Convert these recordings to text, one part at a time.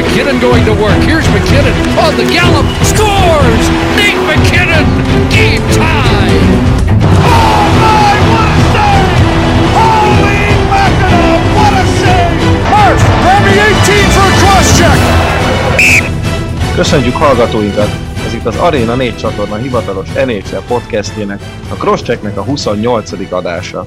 McKinnon going to work. Here's McKinnon on the gallop. Scores! Nate McKinnon! Game tie! My, what a save! Holy mackerel, what a save! Hurst, Remy 18 for a cross check! Köszönjük hallgatóinkat! Ez itt az Arena 4 csatorna hivatalos NHL podcastjének, a Crosschecknek a 28. adása.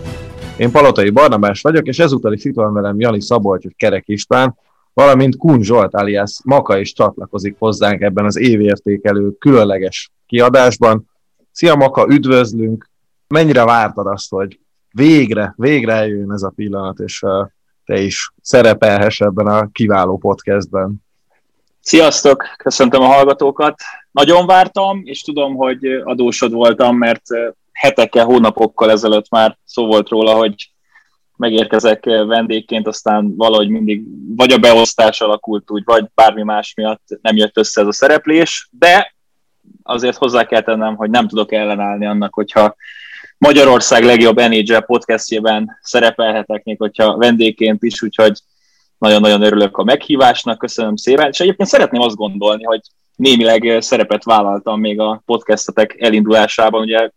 Én Palotai Barnabás vagyok, és ezúttal is itt van velem Jani Szabolcs és Kerek István, valamint Kun Zsolt alias Maka is csatlakozik hozzánk ebben az évértékelő különleges kiadásban. Szia Maka, üdvözlünk! Mennyire vártad azt, hogy végre, végre eljön ez a pillanat, és uh, te is szerepelhess ebben a kiváló podcastben? Sziasztok, köszöntöm a hallgatókat. Nagyon vártam, és tudom, hogy adósod voltam, mert hetekkel, hónapokkal ezelőtt már szó volt róla, hogy megérkezek vendégként, aztán valahogy mindig vagy a beosztás alakult úgy, vagy bármi más miatt nem jött össze ez a szereplés, de azért hozzá kell tennem, hogy nem tudok ellenállni annak, hogyha Magyarország legjobb NHL podcastjében szerepelhetek, még hogyha vendégként is, úgyhogy nagyon-nagyon örülök a meghívásnak, köszönöm szépen, és egyébként szeretném azt gondolni, hogy némileg szerepet vállaltam még a podcastetek elindulásában, ugye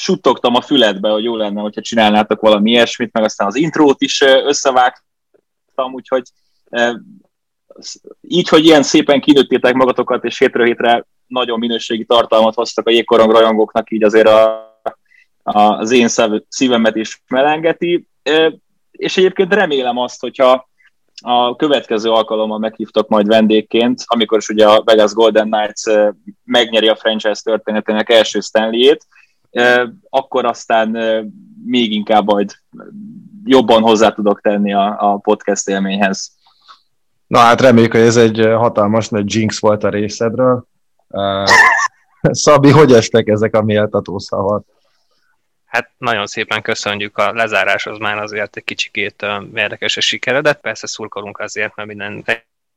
suttogtam a füledbe, hogy jó lenne, hogyha csinálnátok valami ilyesmit, meg aztán az intrót is összevágtam, úgyhogy így, hogy ilyen szépen kinőttétek magatokat, és hétről hétre nagyon minőségi tartalmat hoztak a jégkorong rajongóknak, így azért a, a, az én szívemet is melengeti. És egyébként remélem azt, hogyha a következő alkalommal meghívtak majd vendégként, amikor is ugye a Vegas Golden Knights megnyeri a franchise történetének első Stanley-ét, akkor aztán még inkább majd jobban hozzá tudok tenni a, a podcast élményhez. Na hát reméljük, hogy ez egy hatalmas nagy jinx volt a részedről. Szabi, hogy estek ezek a méltató szavak? Hát nagyon szépen köszönjük a lezárás, az már azért egy kicsikét érdekes és sikeredett. Persze szurkolunk azért, mert minden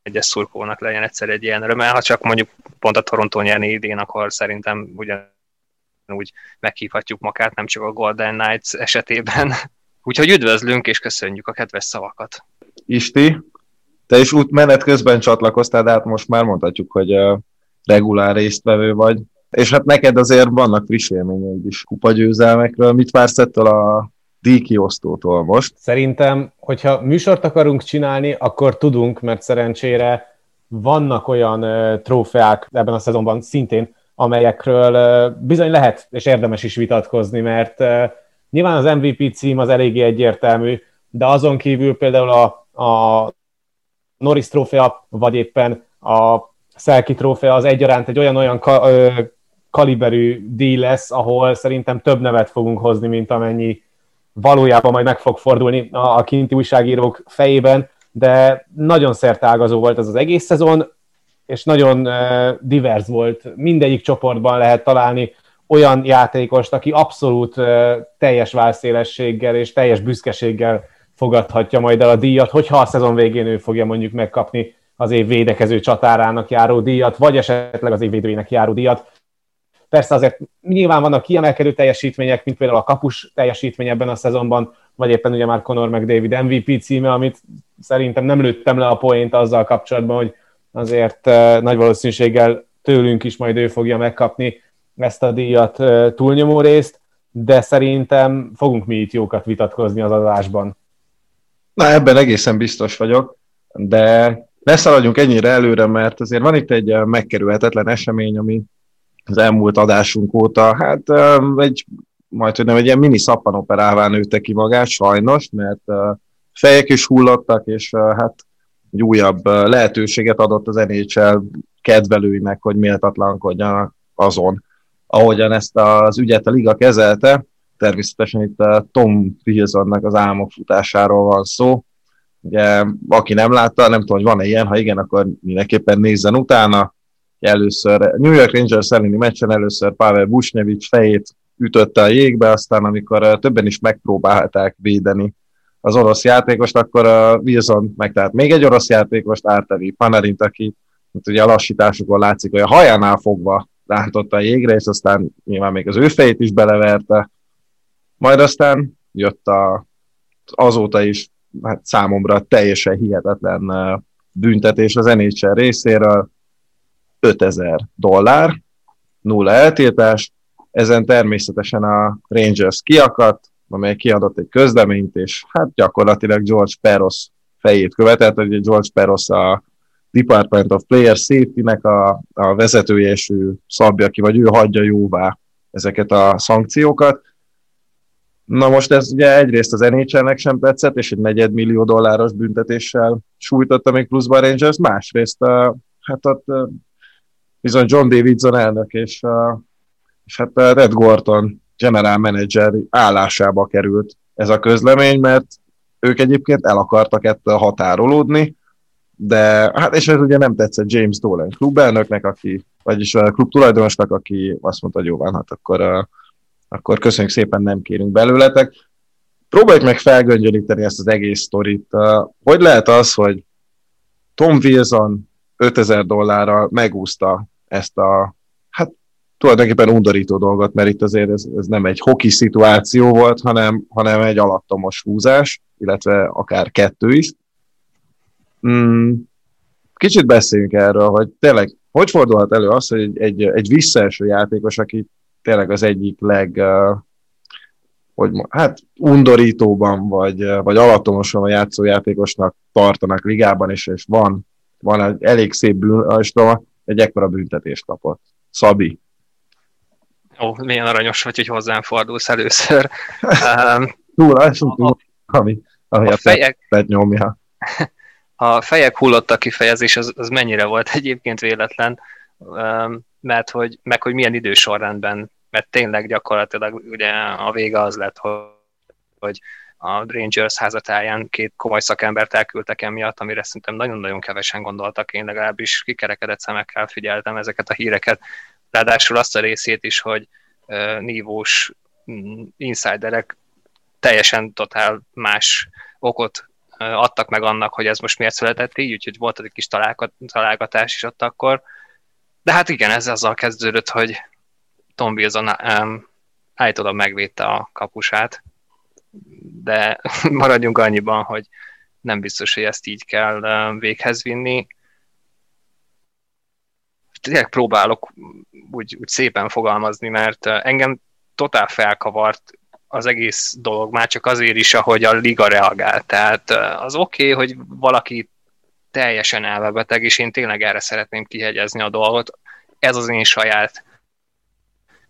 egyes szurkolónak legyen egyszer egy ilyen örömmel. Ha csak mondjuk pont a Toronto nyerni idén, akkor szerintem ugyan úgy meghívhatjuk magát, nem csak a Golden Knights esetében. Úgyhogy üdvözlünk, és köszönjük a kedves szavakat. Isti, te is útmenet közben csatlakoztál, de hát most már mondhatjuk, hogy regulár résztvevő vagy. És hát neked azért vannak friss élményeid is kupagyőzelmekről. Mit vársz ettől a díjkiosztótól most? Szerintem, hogyha műsort akarunk csinálni, akkor tudunk, mert szerencsére vannak olyan trófeák ebben a szezonban szintén, amelyekről bizony lehet és érdemes is vitatkozni, mert nyilván az MVP cím az eléggé egyértelmű, de azon kívül például a, a Norris trófea, vagy éppen a Selki trófea az egyaránt egy olyan-olyan ka, ö, kaliberű díj lesz, ahol szerintem több nevet fogunk hozni, mint amennyi valójában majd meg fog fordulni a, a kinti újságírók fejében, de nagyon szertágazó volt ez az egész szezon, és nagyon divers volt. Mindegyik csoportban lehet találni olyan játékost, aki abszolút teljes válszélességgel és teljes büszkeséggel fogadhatja majd el a díjat, hogyha a szezon végén ő fogja mondjuk megkapni az év védekező csatárának járó díjat, vagy esetleg az év védőjének járó díjat. Persze azért nyilván vannak kiemelkedő teljesítmények, mint például a kapus teljesítmény ebben a szezonban, vagy éppen ugye már Conor McDavid MVP címe, amit szerintem nem lőttem le a poént azzal kapcsolatban, hogy azért nagy valószínűséggel tőlünk is majd ő fogja megkapni ezt a díjat túlnyomó részt, de szerintem fogunk mi itt jókat vitatkozni az adásban. Na, ebben egészen biztos vagyok, de ne szaladjunk ennyire előre, mert azért van itt egy megkerülhetetlen esemény, ami az elmúlt adásunk óta, hát egy, majd hogy nem egy ilyen mini szappanoperává nőtte ki magát, sajnos, mert fejek is hullottak, és hát egy újabb lehetőséget adott az NHL kedvelőinek, hogy méltatlankodjanak azon, ahogyan ezt az ügyet a liga kezelte. Természetesen itt Tom Wilsonnak az álmok futásáról van szó. Ugye, aki nem látta, nem tudom, hogy van-e ilyen, ha igen, akkor mindenképpen nézzen utána. Először New York Rangers elleni meccsen először Pavel Busnyevics fejét ütötte a jégbe, aztán amikor többen is megpróbálták védeni az orosz játékost, akkor a Wilson meg tehát még egy orosz játékost, Árteri Panerint, aki hát ugye a lassításokon látszik, hogy a hajánál fogva rántotta a jégre, és aztán nyilván még az ő fejét is beleverte. Majd aztán jött a, azóta is hát számomra teljesen hihetetlen büntetés az NHL részéről 5000 dollár, nulla eltiltás, ezen természetesen a Rangers kiakadt, amely kiadott egy közleményt, és hát gyakorlatilag George Peros fejét követett, hogy George Peros a Department of Player Safety-nek a, a vezetője, és ő szabja ki, vagy ő hagyja jóvá ezeket a szankciókat. Na most ez ugye egyrészt az NHL-nek sem tetszett, és egy negyedmillió dolláros büntetéssel sújtotta még pluszban Rangers, másrészt uh, hát ott bizony John Davidson elnök és, uh, és hát Red Gorton general manager állásába került ez a közlemény, mert ők egyébként el akartak ettől határolódni, de hát és ez ugye nem tetszett James Dolan klubelnöknek, aki, vagyis a klub tulajdonosnak, aki azt mondta, hogy jó van, hát akkor, akkor köszönjük szépen, nem kérünk belőletek. Próbáljuk meg felgöngyölíteni ezt az egész sztorit. Hogy lehet az, hogy Tom Wilson 5000 dollárral megúszta ezt a, tulajdonképpen undorító dolgot, mert itt azért ez, ez nem egy hoki szituáció volt, hanem, hanem egy alattomos húzás, illetve akár kettő is. Mm, kicsit beszéljünk erről, hogy tényleg hogy fordulhat elő az, hogy egy, egy, egy visszaeső játékos, aki tényleg az egyik leg, hogy hát undorítóban, vagy, vagy alattomosan a játszójátékosnak tartanak ligában, és, és van, van egy elég szép bűnöstoma, egy ekkora büntetést kapott. Szabi. Ó, milyen aranyos vagy, hogy hozzám fordulsz először. túl, túl, ami, ami a, a fejek, nyomja. A fejek hullottak kifejezés, az, az mennyire volt egyébként véletlen, mert hogy, meg hogy milyen idősorrendben, mert tényleg gyakorlatilag ugye a vége az lett, hogy a Rangers házatáján két komoly szakembert elküldtek emiatt, amire szerintem nagyon-nagyon kevesen gondoltak, én legalábbis kikerekedett szemekkel figyeltem ezeket a híreket, ráadásul azt a részét is, hogy nívós mm, insiderek teljesen totál más okot adtak meg annak, hogy ez most miért született így, úgyhogy volt egy kis találgatás is ott akkor. De hát igen, ez azzal kezdődött, hogy Tom Wilson um, állítólag megvédte a kapusát, de maradjunk annyiban, hogy nem biztos, hogy ezt így kell véghez vinni. Tényleg próbálok úgy, úgy szépen fogalmazni, mert engem totál felkavart az egész dolog, már csak azért is, ahogy a liga reagál. Tehát az oké, okay, hogy valaki teljesen elvebeteg, és én tényleg erre szeretném kihegyezni a dolgot. Ez az én saját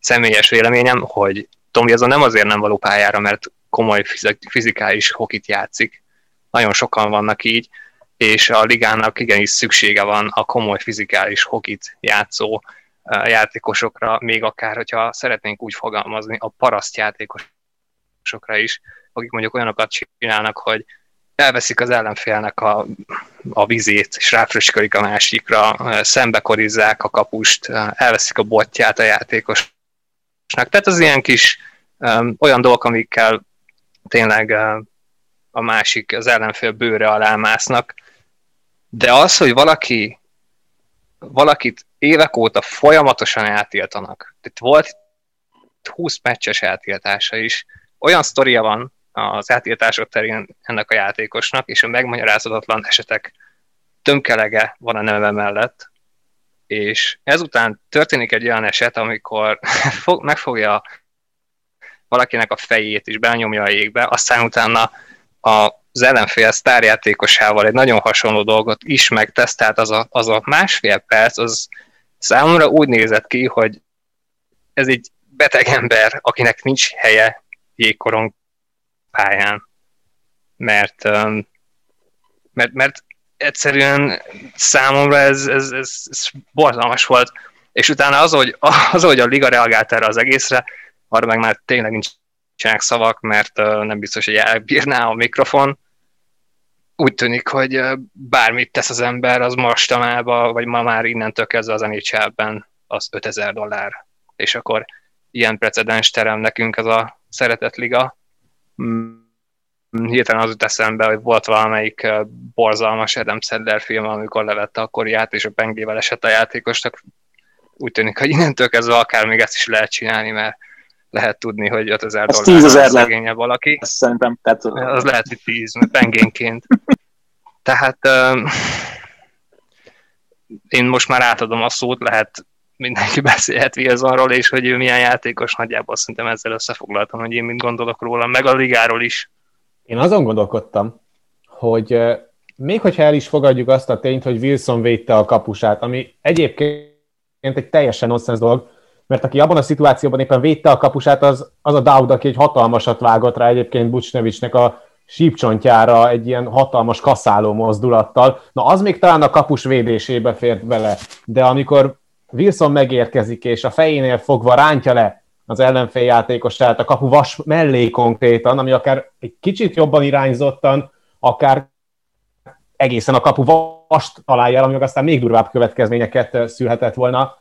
személyes véleményem, hogy Tomi azon nem azért nem való pályára, mert komoly fizikális hokit játszik. Nagyon sokan vannak így, és a ligának igenis szüksége van a komoly fizikális hokit játszó játékosokra, még akár, hogyha szeretnénk úgy fogalmazni, a paraszt játékosokra is, akik mondjuk olyanokat csinálnak, hogy elveszik az ellenfélnek a, a vizét, és ráfröskölik a másikra, szembekorizzák a kapust, elveszik a botját a játékosnak. Tehát az ilyen kis um, olyan dolgok, amikkel tényleg a másik, az ellenfél bőre alá másznak. De az, hogy valaki valakit évek óta folyamatosan eltiltanak. Itt volt 20 meccses eltiltása is. Olyan sztoria van az eltiltások terén ennek a játékosnak, és a megmagyarázhatatlan esetek tömkelege van a neve mellett, és ezután történik egy olyan eset, amikor megfogja valakinek a fejét is benyomja a jégbe, aztán utána az ellenfél sztárjátékosával egy nagyon hasonló dolgot is megtesz, tehát az a, az a másfél perc, az számomra úgy nézett ki, hogy ez egy beteg ember, akinek nincs helye jégkorong pályán. Mert, mert, mert egyszerűen számomra ez, ez, ez, ez borzalmas volt, és utána az, hogy, az, hogy a liga reagált erre az egészre, arra meg már tényleg nincsenek szavak, mert nem biztos, hogy elbírná a mikrofon. Úgy tűnik, hogy bármit tesz az ember, az mostanában, vagy ma már innentől kezdve az nhl az 5000 dollár. És akkor ilyen precedens terem nekünk ez a szeretett liga. Mm, hirtelen az jut eszembe, hogy volt valamelyik borzalmas Adam Sandler film, amikor levette a koriát, és a pengével esett a játékosnak. Úgy tűnik, hogy innentől kezdve akár még ezt is lehet csinálni, mert lehet tudni, hogy 5000 dollár szegényebb valaki. Szerintem. Tehát... Az lehet, hogy 10 pengénként. Tehát én most már átadom a szót, lehet mindenki beszélhet Wilsonról, és hogy ő milyen játékos, nagyjából szerintem ezzel összefoglaltam, hogy én mit gondolok róla, meg a ligáról is. Én azon gondolkodtam, hogy még hogyha el is fogadjuk azt a tényt, hogy Wilson védte a kapusát, ami egyébként egy teljesen nonsens dolog, mert aki abban a szituációban éppen védte a kapusát, az, az a Dowd, aki egy hatalmasat vágott rá egyébként Bucsnevicsnek a sípcsontjára egy ilyen hatalmas kaszáló mozdulattal. Na, az még talán a kapus védésébe fért bele, de amikor Wilson megérkezik, és a fejénél fogva rántja le az ellenfél játékosát a kapu vas mellé konkrétan, ami akár egy kicsit jobban irányzottan, akár egészen a kapu vast találja el, ami aztán még durvább következményeket szülhetett volna,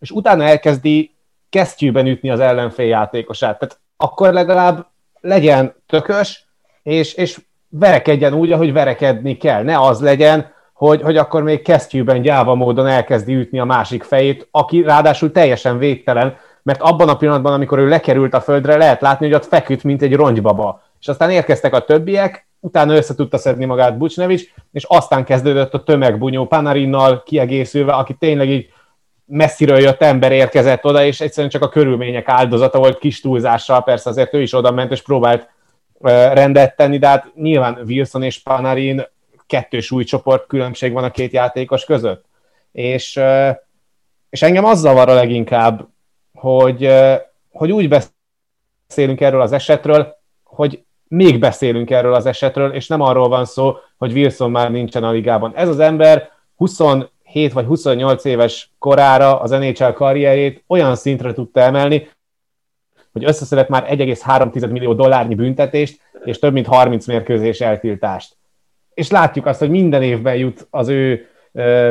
és utána elkezdi kesztyűben ütni az ellenfél játékosát. Tehát akkor legalább legyen tökös, és, és verekedjen úgy, ahogy verekedni kell. Ne az legyen, hogy, hogy akkor még kesztyűben gyáva módon elkezdi ütni a másik fejét, aki ráadásul teljesen végtelen, mert abban a pillanatban, amikor ő lekerült a földre, lehet látni, hogy ott feküdt, mint egy rongybaba. És aztán érkeztek a többiek, utána össze tudta szedni magát Bucsnevics, és aztán kezdődött a tömegbunyó Panarinnal kiegészülve, aki tényleg így messziről jött ember érkezett oda, és egyszerűen csak a körülmények áldozata volt kis túlzással, persze azért ő is oda ment, és próbált rendet tenni, de hát nyilván Wilson és Panarin kettős új csoport különbség van a két játékos között. És, és engem az zavar a leginkább, hogy, hogy úgy beszélünk erről az esetről, hogy még beszélünk erről az esetről, és nem arról van szó, hogy Wilson már nincsen a ligában. Ez az ember 27 vagy 28 éves korára az NHL karrierét olyan szintre tudta emelni, hogy összeszedett már 1,3 millió dollárnyi büntetést, és több mint 30 mérkőzés eltiltást. És látjuk azt, hogy minden évben jut az ő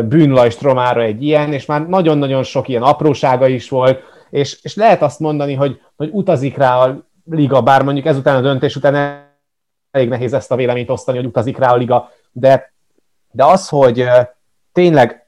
bűnlajstromára egy ilyen, és már nagyon-nagyon sok ilyen aprósága is volt, és, és lehet azt mondani, hogy, hogy utazik rá a liga, bár mondjuk ezután a döntés után elég nehéz ezt a véleményt osztani, hogy utazik rá a liga, de, de az, hogy tényleg,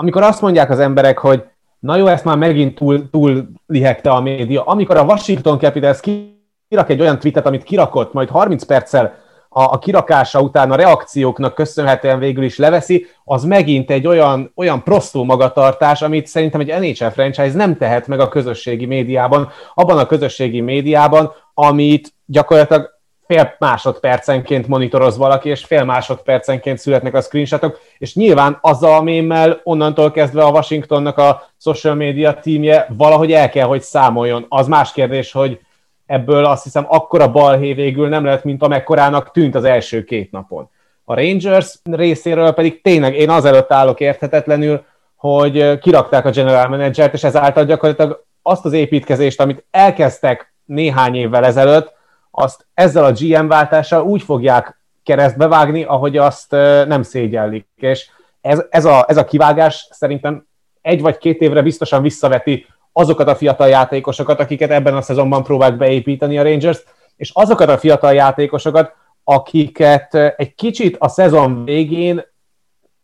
amikor azt mondják az emberek, hogy na jó, ezt már megint túl, túl lihegte a média, amikor a Washington Capitals kirak egy olyan tweetet, amit kirakott, majd 30 perccel a, a kirakása után a reakcióknak köszönhetően végül is leveszi, az megint egy olyan, olyan prostó magatartás, amit szerintem egy NHL franchise nem tehet meg a közösségi médiában, abban a közösségi médiában, amit gyakorlatilag fél másodpercenként monitoroz valaki, és fél másodpercenként születnek a screenshotok, és nyilván azzal a mémmel onnantól kezdve a Washingtonnak a social media tímje valahogy el kell, hogy számoljon. Az más kérdés, hogy ebből azt hiszem akkora balhé végül nem lett, mint amekkorának tűnt az első két napon. A Rangers részéről pedig tényleg én azelőtt állok érthetetlenül, hogy kirakták a general managert, és ezáltal gyakorlatilag azt az építkezést, amit elkezdtek néhány évvel ezelőtt, azt ezzel a GM váltással úgy fogják keresztbe vágni, ahogy azt nem szégyellik. És ez, ez, a, ez a kivágás szerintem egy vagy két évre biztosan visszaveti azokat a fiatal játékosokat, akiket ebben a szezonban próbált beépíteni a Rangers, és azokat a fiatal játékosokat, akiket egy kicsit a szezon végén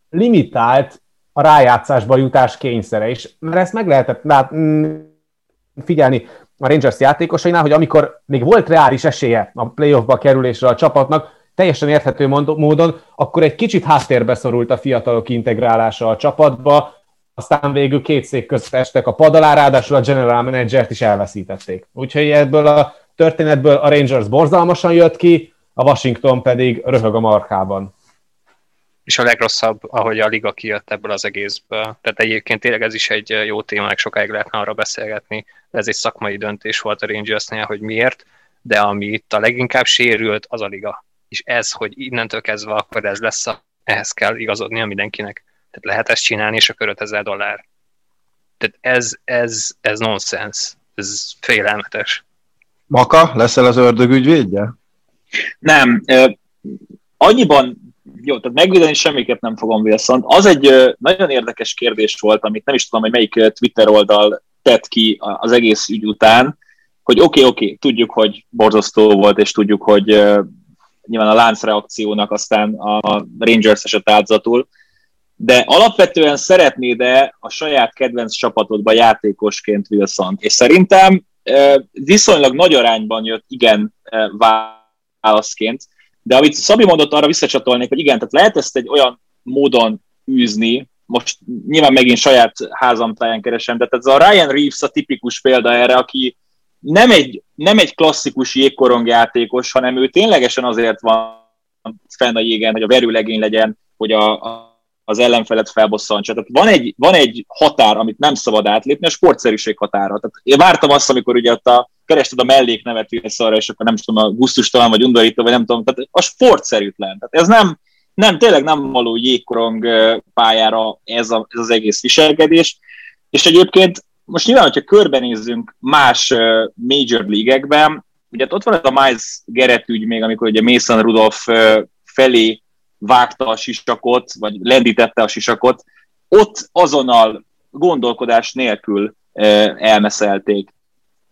limitált a rájátszásba jutás kényszere, és mert ezt meg lehetett lát, figyelni a Rangers játékosainál, hogy amikor még volt reális esélye a playoffba kerülésre a csapatnak, teljesen érthető módon, akkor egy kicsit háttérbe szorult a fiatalok integrálása a csapatba, aztán végül két szék között estek a pad ráadásul a general managert is elveszítették. Úgyhogy ebből a történetből a Rangers borzalmasan jött ki, a Washington pedig röhög a markában. És a legrosszabb, ahogy a liga kijött ebből az egészből. Tehát egyébként tényleg ez is egy jó téma, meg sokáig lehetne arra beszélgetni. Ez egy szakmai döntés volt a Rangersnél, hogy miért, de ami itt a leginkább sérült, az a liga. És ez, hogy innentől kezdve akkor ez lesz, ehhez kell igazodnia mindenkinek. Tehát lehet ezt csinálni, és akkor 5000 dollár. Tehát ez, ez, ez nonsens. Ez félelmetes. Maka, leszel az ördög ügyvédje? Nem. Annyiban, jó, tehát megvédeni semmiképp nem fogom Wilson. Az egy nagyon érdekes kérdés volt, amit nem is tudom, hogy melyik Twitter oldal tett ki az egész ügy után, hogy oké, okay, oké, okay, tudjuk, hogy borzasztó volt, és tudjuk, hogy nyilván a láncreakciónak aztán a Rangers eset áldozatul, de alapvetően szeretnéd-e a saját kedvenc csapatodba játékosként wilson És szerintem viszonylag nagy arányban jött igen válaszként, de amit Szabi mondott, arra visszacsatolnék, hogy igen, tehát lehet ezt egy olyan módon űzni, most nyilván megint saját házam táján keresem, de ez a Ryan Reeves a tipikus példa erre, aki nem egy, nem egy klasszikus jégkorong játékos, hanem ő ténylegesen azért van fenn a jégen, hogy a verőlegény legyen, hogy a, a az ellenfelet felbosszantsa. Tehát van egy, van egy határ, amit nem szabad átlépni, a sportszerűség határa. Tehát én vártam azt, amikor ugye ott a, kerested a melléknevet arra, és akkor nem tudom, a gusztustalan vagy undorító, vagy nem tudom, tehát a sportszerűtlen. Tehát ez nem, nem, tényleg nem való jégkorong pályára ez, a, ez az egész viselkedés. És egyébként most nyilván, hogyha körbenézzünk más major league-ekben, ugye ott van ez a Miles Gerett ügy még, amikor ugye Mason Rudolph felé vágta a sisakot, vagy lendítette a sisakot, ott azonnal gondolkodás nélkül elmeszelték.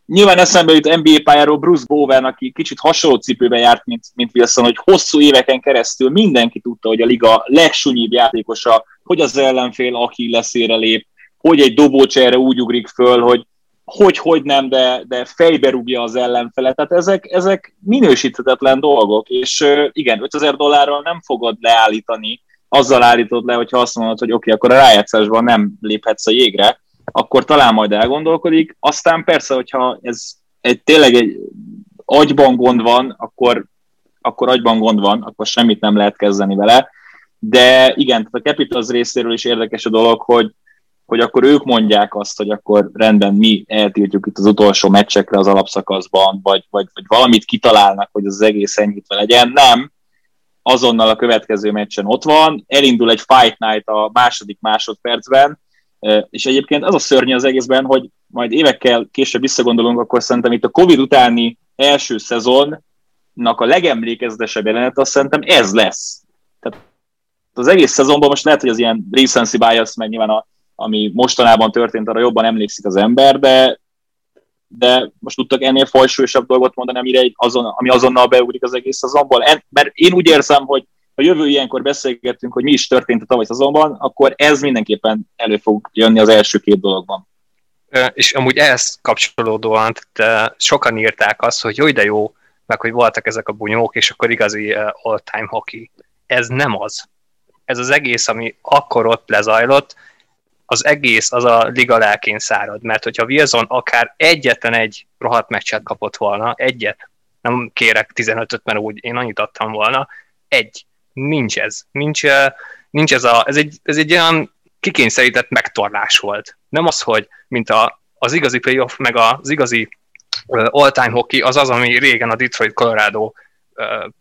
Nyilván eszembe jut NBA pályáról Bruce Bowen, aki kicsit hasonló cipőben járt, mint, mint Wilson, hogy hosszú éveken keresztül mindenki tudta, hogy a liga legsunyibb játékosa, hogy az ellenfél aki leszére lép, hogy egy dobócs erre úgy ugrik föl, hogy hogy, hogy nem, de, de fejbe rúgja az ellenfelet. Tehát ezek, ezek minősíthetetlen dolgok, és igen, 5000 dollárral nem fogod leállítani, azzal állítod le, hogyha azt mondod, hogy oké, okay, akkor a rájátszásban nem léphetsz a jégre, akkor talán majd elgondolkodik. Aztán persze, hogyha ez egy, tényleg egy agyban gond van, akkor, akkor agyban gond van, akkor semmit nem lehet kezdeni vele. De igen, tehát a Capitals részéről is érdekes a dolog, hogy, hogy akkor ők mondják azt, hogy akkor rendben mi eltiltjuk itt az utolsó meccsekre az alapszakaszban, vagy, vagy, vagy valamit kitalálnak, hogy az egész enyhítve legyen. Nem, azonnal a következő meccsen ott van, elindul egy fight night a második másodpercben, és egyébként az a szörnyű az egészben, hogy majd évekkel később visszagondolunk, akkor szerintem itt a Covid utáni első szezonnak a legemlékezetesebb jelenet, azt szerintem ez lesz. Tehát az egész szezonban most lehet, hogy az ilyen recency bias, meg nyilván a ami mostanában történt, arra jobban emlékszik az ember, de, de most tudtak ennél fajsúlyosabb dolgot mondani, amire azon, ami azonnal beugrik az egész szezonból. Mert én úgy érzem, hogy a jövő ilyenkor beszélgettünk, hogy mi is történt a tavaly szezonban, akkor ez mindenképpen elő fog jönni az első két dologban. És amúgy ehhez kapcsolódóan sokan írták azt, hogy jó, de jó, meg hogy voltak ezek a bunyók, és akkor igazi all-time hockey. Ez nem az. Ez az egész, ami akkor ott lezajlott, az egész az a liga lelkén szárad, mert hogyha Wilson akár egyetlen egy rohadt meccset kapott volna, egyet, nem kérek 15-öt, mert úgy én annyit adtam volna, egy, nincs ez, nincs, nincs ez a, ez egy, ez egy olyan kikényszerített megtorlás volt. Nem az, hogy mint a, az igazi playoff, meg az igazi all-time hockey, az az, ami régen a Detroit Colorado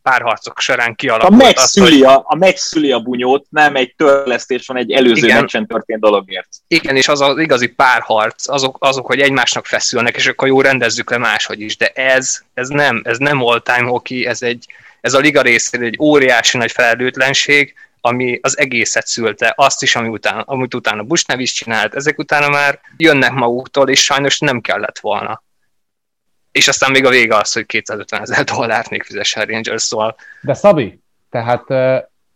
párharcok során kialakult. A megszüli, a, a megszüli a bunyót, nem egy törlesztés van egy előző igen, meccsen történt dologért. Igen, és az az igazi párharc, azok, azok, hogy egymásnak feszülnek, és akkor jó rendezzük le máshogy is, de ez, ez nem, ez nem all-time hockey, ez, egy, ez a liga részéről egy óriási nagy felelőtlenség, ami az egészet szülte, azt is, ami utána, amit utána Bush is csinált, ezek utána már jönnek maguktól, és sajnos nem kellett volna és aztán még a vége az, hogy 250 ezer dollárt még fizessen Rangers, szóval... De Szabi, tehát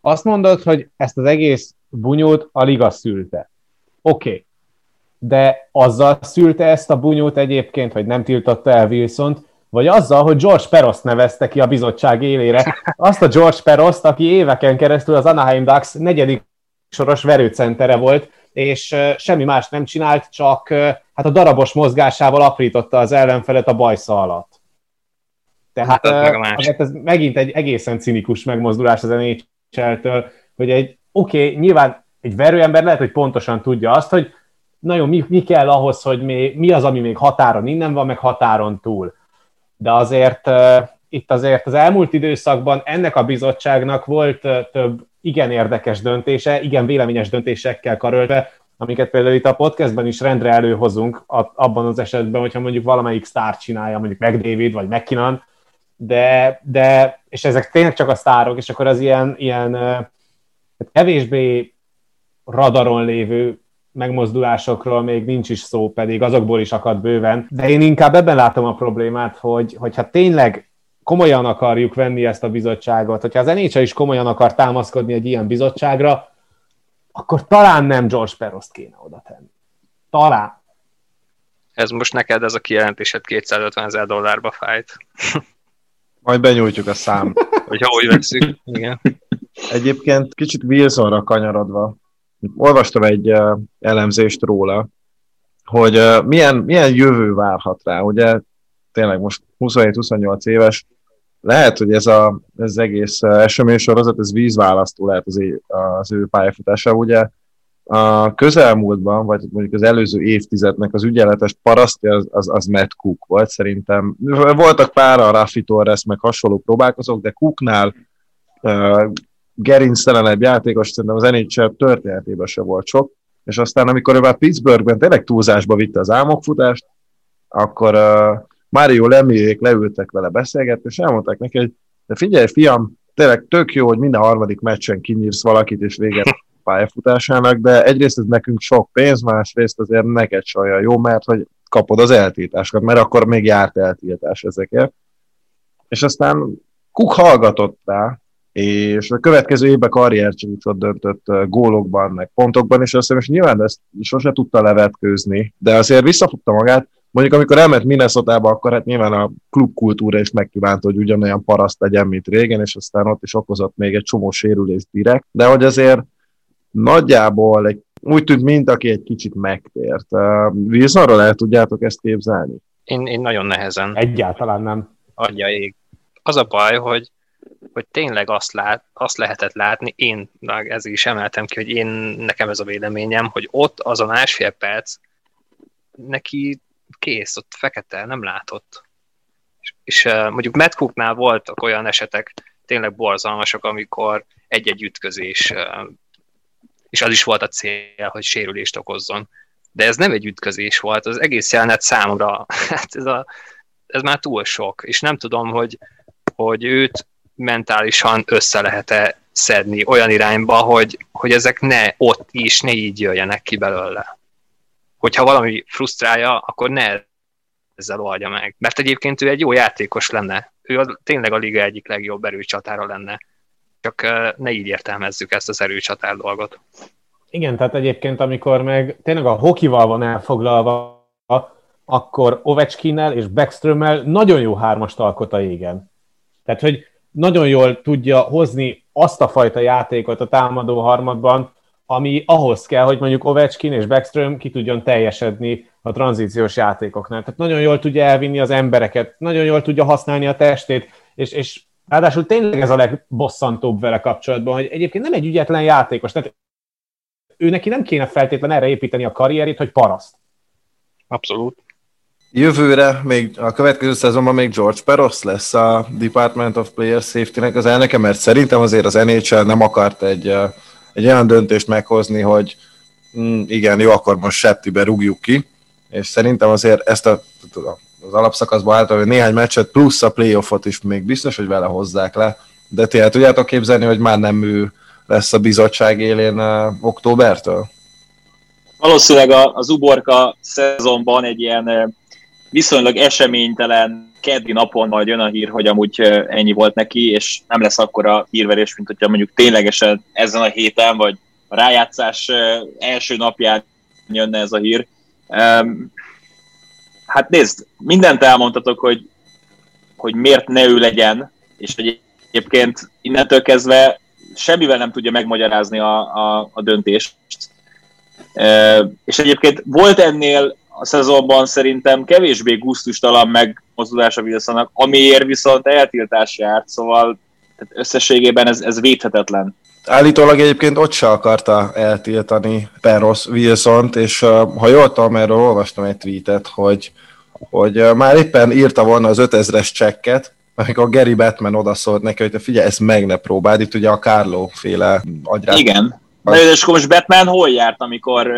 azt mondod, hogy ezt az egész bunyót a liga szülte. Oké. Okay. De azzal szülte ezt a bunyót egyébként, hogy nem tiltotta el Wilson-t, vagy azzal, hogy George Perost nevezte ki a bizottság élére. Azt a George Perost, aki éveken keresztül az Anaheim Ducks negyedik soros verőcentere volt, és semmi más nem csinált, csak hát a darabos mozgásával aprította az ellenfelet a bajsza alatt. Tehát hát ez megint egy egészen cinikus megmozdulás az NHL-től, hogy egy, oké, okay, nyilván egy verőember lehet, hogy pontosan tudja azt, hogy nagyon mi, mi kell ahhoz, hogy mi, mi az, ami még határon innen van, meg határon túl. De azért itt azért az elmúlt időszakban ennek a bizottságnak volt több igen érdekes döntése, igen véleményes döntésekkel karöltve, amiket például itt a podcastben is rendre előhozunk, abban az esetben, hogyha mondjuk valamelyik sztár csinálja, mondjuk McDavid vagy McKinnon, de, de, és ezek tényleg csak a sztárok, és akkor az ilyen, ilyen hát kevésbé radaron lévő megmozdulásokról még nincs is szó, pedig azokból is akad bőven. De én inkább ebben látom a problémát, hogy, hogyha tényleg komolyan akarjuk venni ezt a bizottságot, hogyha az NHL is komolyan akar támaszkodni egy ilyen bizottságra, akkor talán nem George Peroszt kéne oda tenni. Talán. Ez most neked ez a kijelentésed 250 ezer dollárba fájt. Majd benyújtjuk a szám. Hogyha úgy veszünk, igen. Egyébként kicsit Wilsonra kanyarodva, olvastam egy elemzést róla, hogy milyen, milyen jövő várhat rá. Ugye tényleg most 27-28 éves, lehet, hogy ez a, ez egész eseménysorozat, ez vízválasztó lehet az, az ő pályafutása. Ugye a közelmúltban, vagy mondjuk az előző évtizednek az ügyeletes parasztja az, az, az Matt Cook volt szerintem. Voltak pár a Rafi Torres, meg hasonló próbálkozók, de Cooknál gerinctelenebb játékos szerintem az NHL történetében se volt sok, és aztán amikor ő már Pittsburghben tényleg túlzásba vitte az álmokfutást, akkor uh, Mário Lemiék leültek vele beszélgetni, és elmondták neki, hogy de figyelj, fiam, tényleg tök jó, hogy minden harmadik meccsen kinyírsz valakit, és véget pályafutásának, de egyrészt ez nekünk sok pénz, másrészt azért neked saja jó, mert hogy kapod az eltiltásokat, mert akkor még járt eltiltás ezekért. És aztán Kuk hallgatott rá, és a következő évben karriercsúcsot döntött gólokban, meg pontokban, és azt hiszem, és nyilván ezt sose tudta levetkőzni, de azért visszafogta magát, Mondjuk amikor elment minnesota akkor hát nyilván a klubkultúra is megkívánta, hogy ugyanolyan paraszt legyen, mint régen, és aztán ott is okozott még egy csomó sérülést direkt, de hogy azért nagyjából egy, úgy tűnt, mint aki egy kicsit megtért. Wilsonról el tudjátok ezt képzelni? Én, én nagyon nehezen. Egyáltalán nem. Adja ég. Az a baj, hogy hogy tényleg azt, lát, azt lehetett látni, én ez is emeltem ki, hogy én nekem ez a véleményem, hogy ott az a másfél perc neki kész, ott fekete, nem látott. És, és mondjuk Matt Cooknál voltak olyan esetek, tényleg borzalmasak, amikor egy-egy ütközés, és az is volt a cél, hogy sérülést okozzon. De ez nem egy ütközés volt, az egész jelenet számomra, hát ez, a, ez már túl sok, és nem tudom, hogy, hogy őt mentálisan össze lehet-e szedni olyan irányba, hogy, hogy ezek ne ott is, ne így jöjjenek ki belőle hogyha valami frusztrálja, akkor ne ezzel oldja meg. Mert egyébként ő egy jó játékos lenne. Ő a, tényleg a liga egyik legjobb erőcsatára lenne. Csak ne így értelmezzük ezt az erőcsatár dolgot. Igen, tehát egyébként amikor meg tényleg a hokival van elfoglalva, akkor Ovechkinnel és Backströmmel nagyon jó hármast alkot a égen. Tehát, hogy nagyon jól tudja hozni azt a fajta játékot a támadó harmadban, ami ahhoz kell, hogy mondjuk Ovechkin és Backström ki tudjon teljesedni a tranzíciós játékoknál. Tehát nagyon jól tudja elvinni az embereket, nagyon jól tudja használni a testét, és, és ráadásul tényleg ez a legbosszantóbb vele kapcsolatban, hogy egyébként nem egy ügyetlen játékos, tehát ő neki nem kéne feltétlenül erre építeni a karrierét, hogy paraszt. Abszolút. Jövőre, még a következő szezonban még George Peros lesz a Department of Player Safety-nek az elnöke, mert szerintem azért az NHL nem akart egy egy olyan döntést meghozni, hogy mm, igen, jó, akkor most Septibe rúgjuk ki, és szerintem azért ezt a, az alapszakaszban általában néhány meccset plusz a playoffot is még biztos, hogy vele hozzák le, de ti el tudjátok képzelni, hogy már nem ő lesz a bizottság élén uh, októbertől? Valószínűleg az uborka szezonban egy ilyen viszonylag eseménytelen keddi napon majd jön a hír, hogy amúgy ennyi volt neki, és nem lesz akkora hírverés, mint hogyha mondjuk ténylegesen ezen a héten, vagy a rájátszás első napján jönne ez a hír. Hát nézd, mindent elmondtatok, hogy, hogy miért ne ő legyen, és egyébként innentől kezdve semmivel nem tudja megmagyarázni a, a, a döntést. És egyébként volt ennél a szezonban szerintem kevésbé gusztustalan megmozdulása Wilsonnak, amiért viszont eltiltás járt, szóval tehát összességében ez, ez védhetetlen. Állítólag egyébként ott se akarta eltiltani Peros Wilsont, és ha jól tudom, erről olvastam egy tweetet, hogy, hogy már éppen írta volna az 5000-es csekket, amikor Gary Batman odaszólt neki, hogy figyelj, ezt meg ne próbáld, itt ugye a Carlo féle agyrát. Igen. Na jó, és akkor most Batman hol járt, amikor...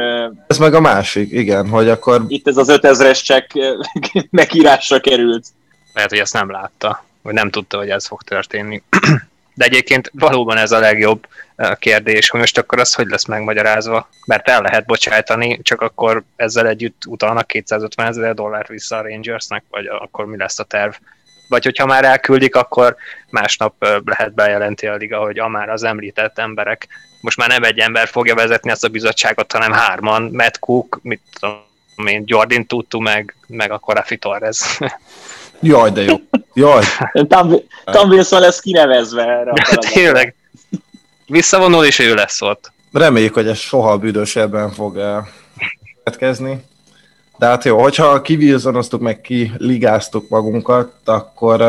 Ez meg a másik, igen, hogy akkor... Itt ez az 5000-es csekk megírásra került. Lehet, hogy ezt nem látta, vagy nem tudta, hogy ez fog történni. De egyébként valóban ez a legjobb kérdés, hogy most akkor az hogy lesz megmagyarázva, mert el lehet bocsájtani, csak akkor ezzel együtt utalnak 250 ezer dollárt vissza a Rangersnek, vagy akkor mi lesz a terv. Vagy hogyha már elküldik, akkor másnap lehet bejelenti a liga, hogy a már az említett emberek most már nem egy ember fogja vezetni ezt a bizottságot, hanem hárman, Matt Cook, mit tudom én, Jordan Tutu, meg, meg akkor Rafi Torres. Jaj, de jó. Jaj. Tom, Tom Wilson lesz kinevezve erre a Tényleg. Visszavonul, és ő lesz ott. reméljük, hogy ez soha büdösebben fog következni. De hát jó, hogyha kivízonoztuk, meg kiligáztuk magunkat, akkor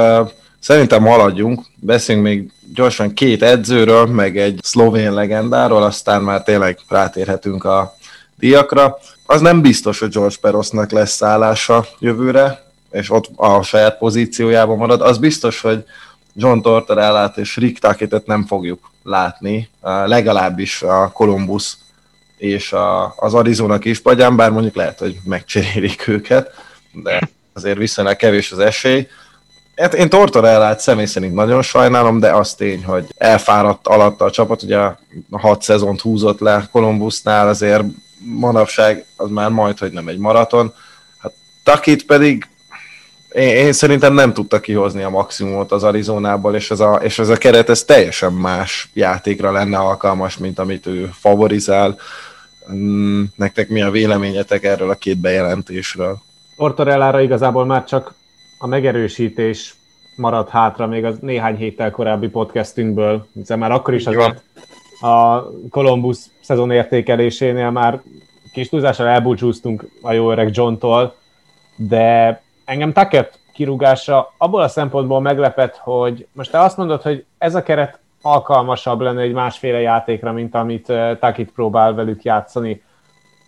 szerintem haladjunk. Beszéljünk még gyorsan két edzőről, meg egy szlovén legendáról, aztán már tényleg rátérhetünk a díjakra. Az nem biztos, hogy George Perosnak lesz szállása jövőre, és ott a saját pozíciójában marad. Az biztos, hogy John Tortorellát és Rick Tucketet nem fogjuk látni, legalábbis a Columbus és a, az Arizona kispagyán, bár mondjuk lehet, hogy megcserélik őket, de azért viszonylag kevés az esély. Hát én Tortorellát személy szerint nagyon sajnálom, de az tény, hogy elfáradt alatta a csapat, ugye a hat szezont húzott le Columbusnál, azért manapság az már majd, hogy nem egy maraton. Hát Takit pedig én, én szerintem nem tudta kihozni a maximumot az Arizonából, és ez a, és ez a keret ez teljesen más játékra lenne alkalmas, mint amit ő favorizál. Mm, nektek mi a véleményetek erről a két bejelentésről? Tortorellára igazából már csak a megerősítés maradt hátra még az néhány héttel korábbi podcastünkből, hiszen már akkor is az a Columbus szezon értékelésénél már kis túlzással elbúcsúztunk a jó öreg John-tól, de engem Tuckett kirúgása abból a szempontból meglepett, hogy most te azt mondod, hogy ez a keret alkalmasabb lenne egy másféle játékra, mint amit uh, Takit próbál velük játszani.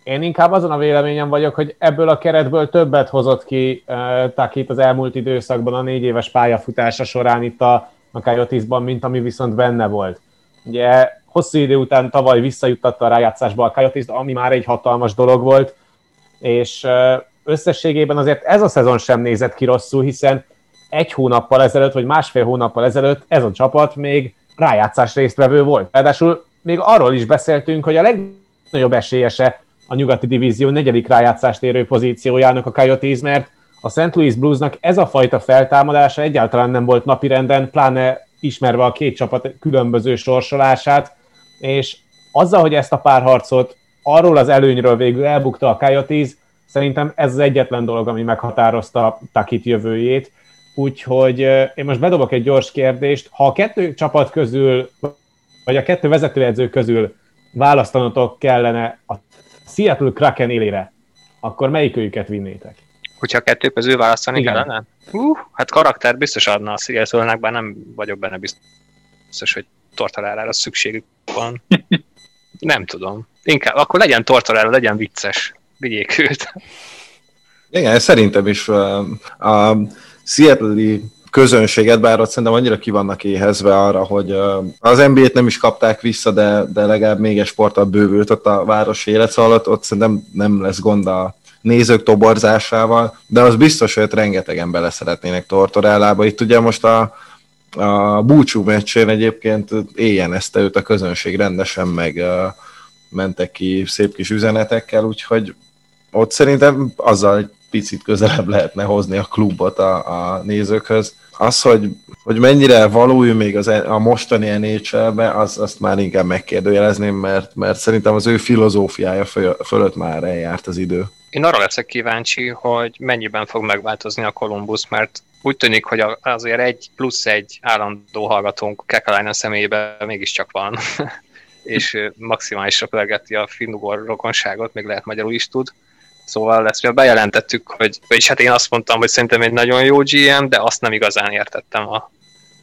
Én inkább azon a véleményem vagyok, hogy ebből a keretből többet hozott ki uh, Takit az elmúlt időszakban a négy éves pályafutása során itt a, a mint ami viszont benne volt. Ugye hosszú idő után tavaly visszajuttatta a rájátszásba a coyotes ami már egy hatalmas dolog volt, és uh, összességében azért ez a szezon sem nézett ki rosszul, hiszen egy hónappal ezelőtt, vagy másfél hónappal ezelőtt ez a csapat még rájátszás résztvevő volt. Ráadásul még arról is beszéltünk, hogy a legnagyobb esélyese a nyugati divízió negyedik rájátszást érő pozíciójának a Coyotes, mert a St. Louis Bluesnak ez a fajta feltámadása egyáltalán nem volt napirenden, pláne ismerve a két csapat különböző sorsolását, és azzal, hogy ezt a párharcot arról az előnyről végül elbukta a Coyotes, Szerintem ez az egyetlen dolog, ami meghatározta Takit jövőjét. Úgyhogy én most bedobok egy gyors kérdést. Ha a kettő csapat közül, vagy a kettő vezetőedző közül választanotok kellene a Seattle Kraken élére, akkor melyik őket vinnétek? Hogyha a kettő közül választani Igen. kellene? Uh, hát karakter biztos adna a seattle bár nem vagyok benne biztos, hogy tortalárára szükségük van. nem tudom. Inkább, akkor legyen tortalára, legyen vicces vigyék őt. Igen, szerintem is a seattle közönséget, bár ott szerintem annyira ki vannak éhezve arra, hogy az NBA-t nem is kapták vissza, de, de legalább még egy sporttal bővült ott a város élet, szóval ott, ott szerintem nem lesz gond a nézők toborzásával, de az biztos, hogy ott rengetegen bele szeretnének Tortorellába. Itt ugye most a, a búcsú meccsén egyébként éljen ezt őt a közönség rendesen, meg uh, mentek ki szép kis üzenetekkel, úgyhogy ott szerintem azzal picit közelebb lehetne hozni a klubot a, a nézőkhöz. Az, hogy, hogy mennyire való ő még az, e- a mostani NHL-be, az, azt már inkább megkérdőjelezném, mert, mert szerintem az ő filozófiája föl, fölött már eljárt az idő. Én arra leszek kíváncsi, hogy mennyiben fog megváltozni a Columbus, mert úgy tűnik, hogy azért egy plusz egy állandó hallgatónk Kekalainen személyében mégiscsak van, és maximálisra pörgeti a finnugor rokonságot, még lehet magyarul is tud. Szóval ezt mi bejelentettük, hogy, vagyis hát én azt mondtam, hogy szerintem egy nagyon jó GM, de azt nem igazán értettem a,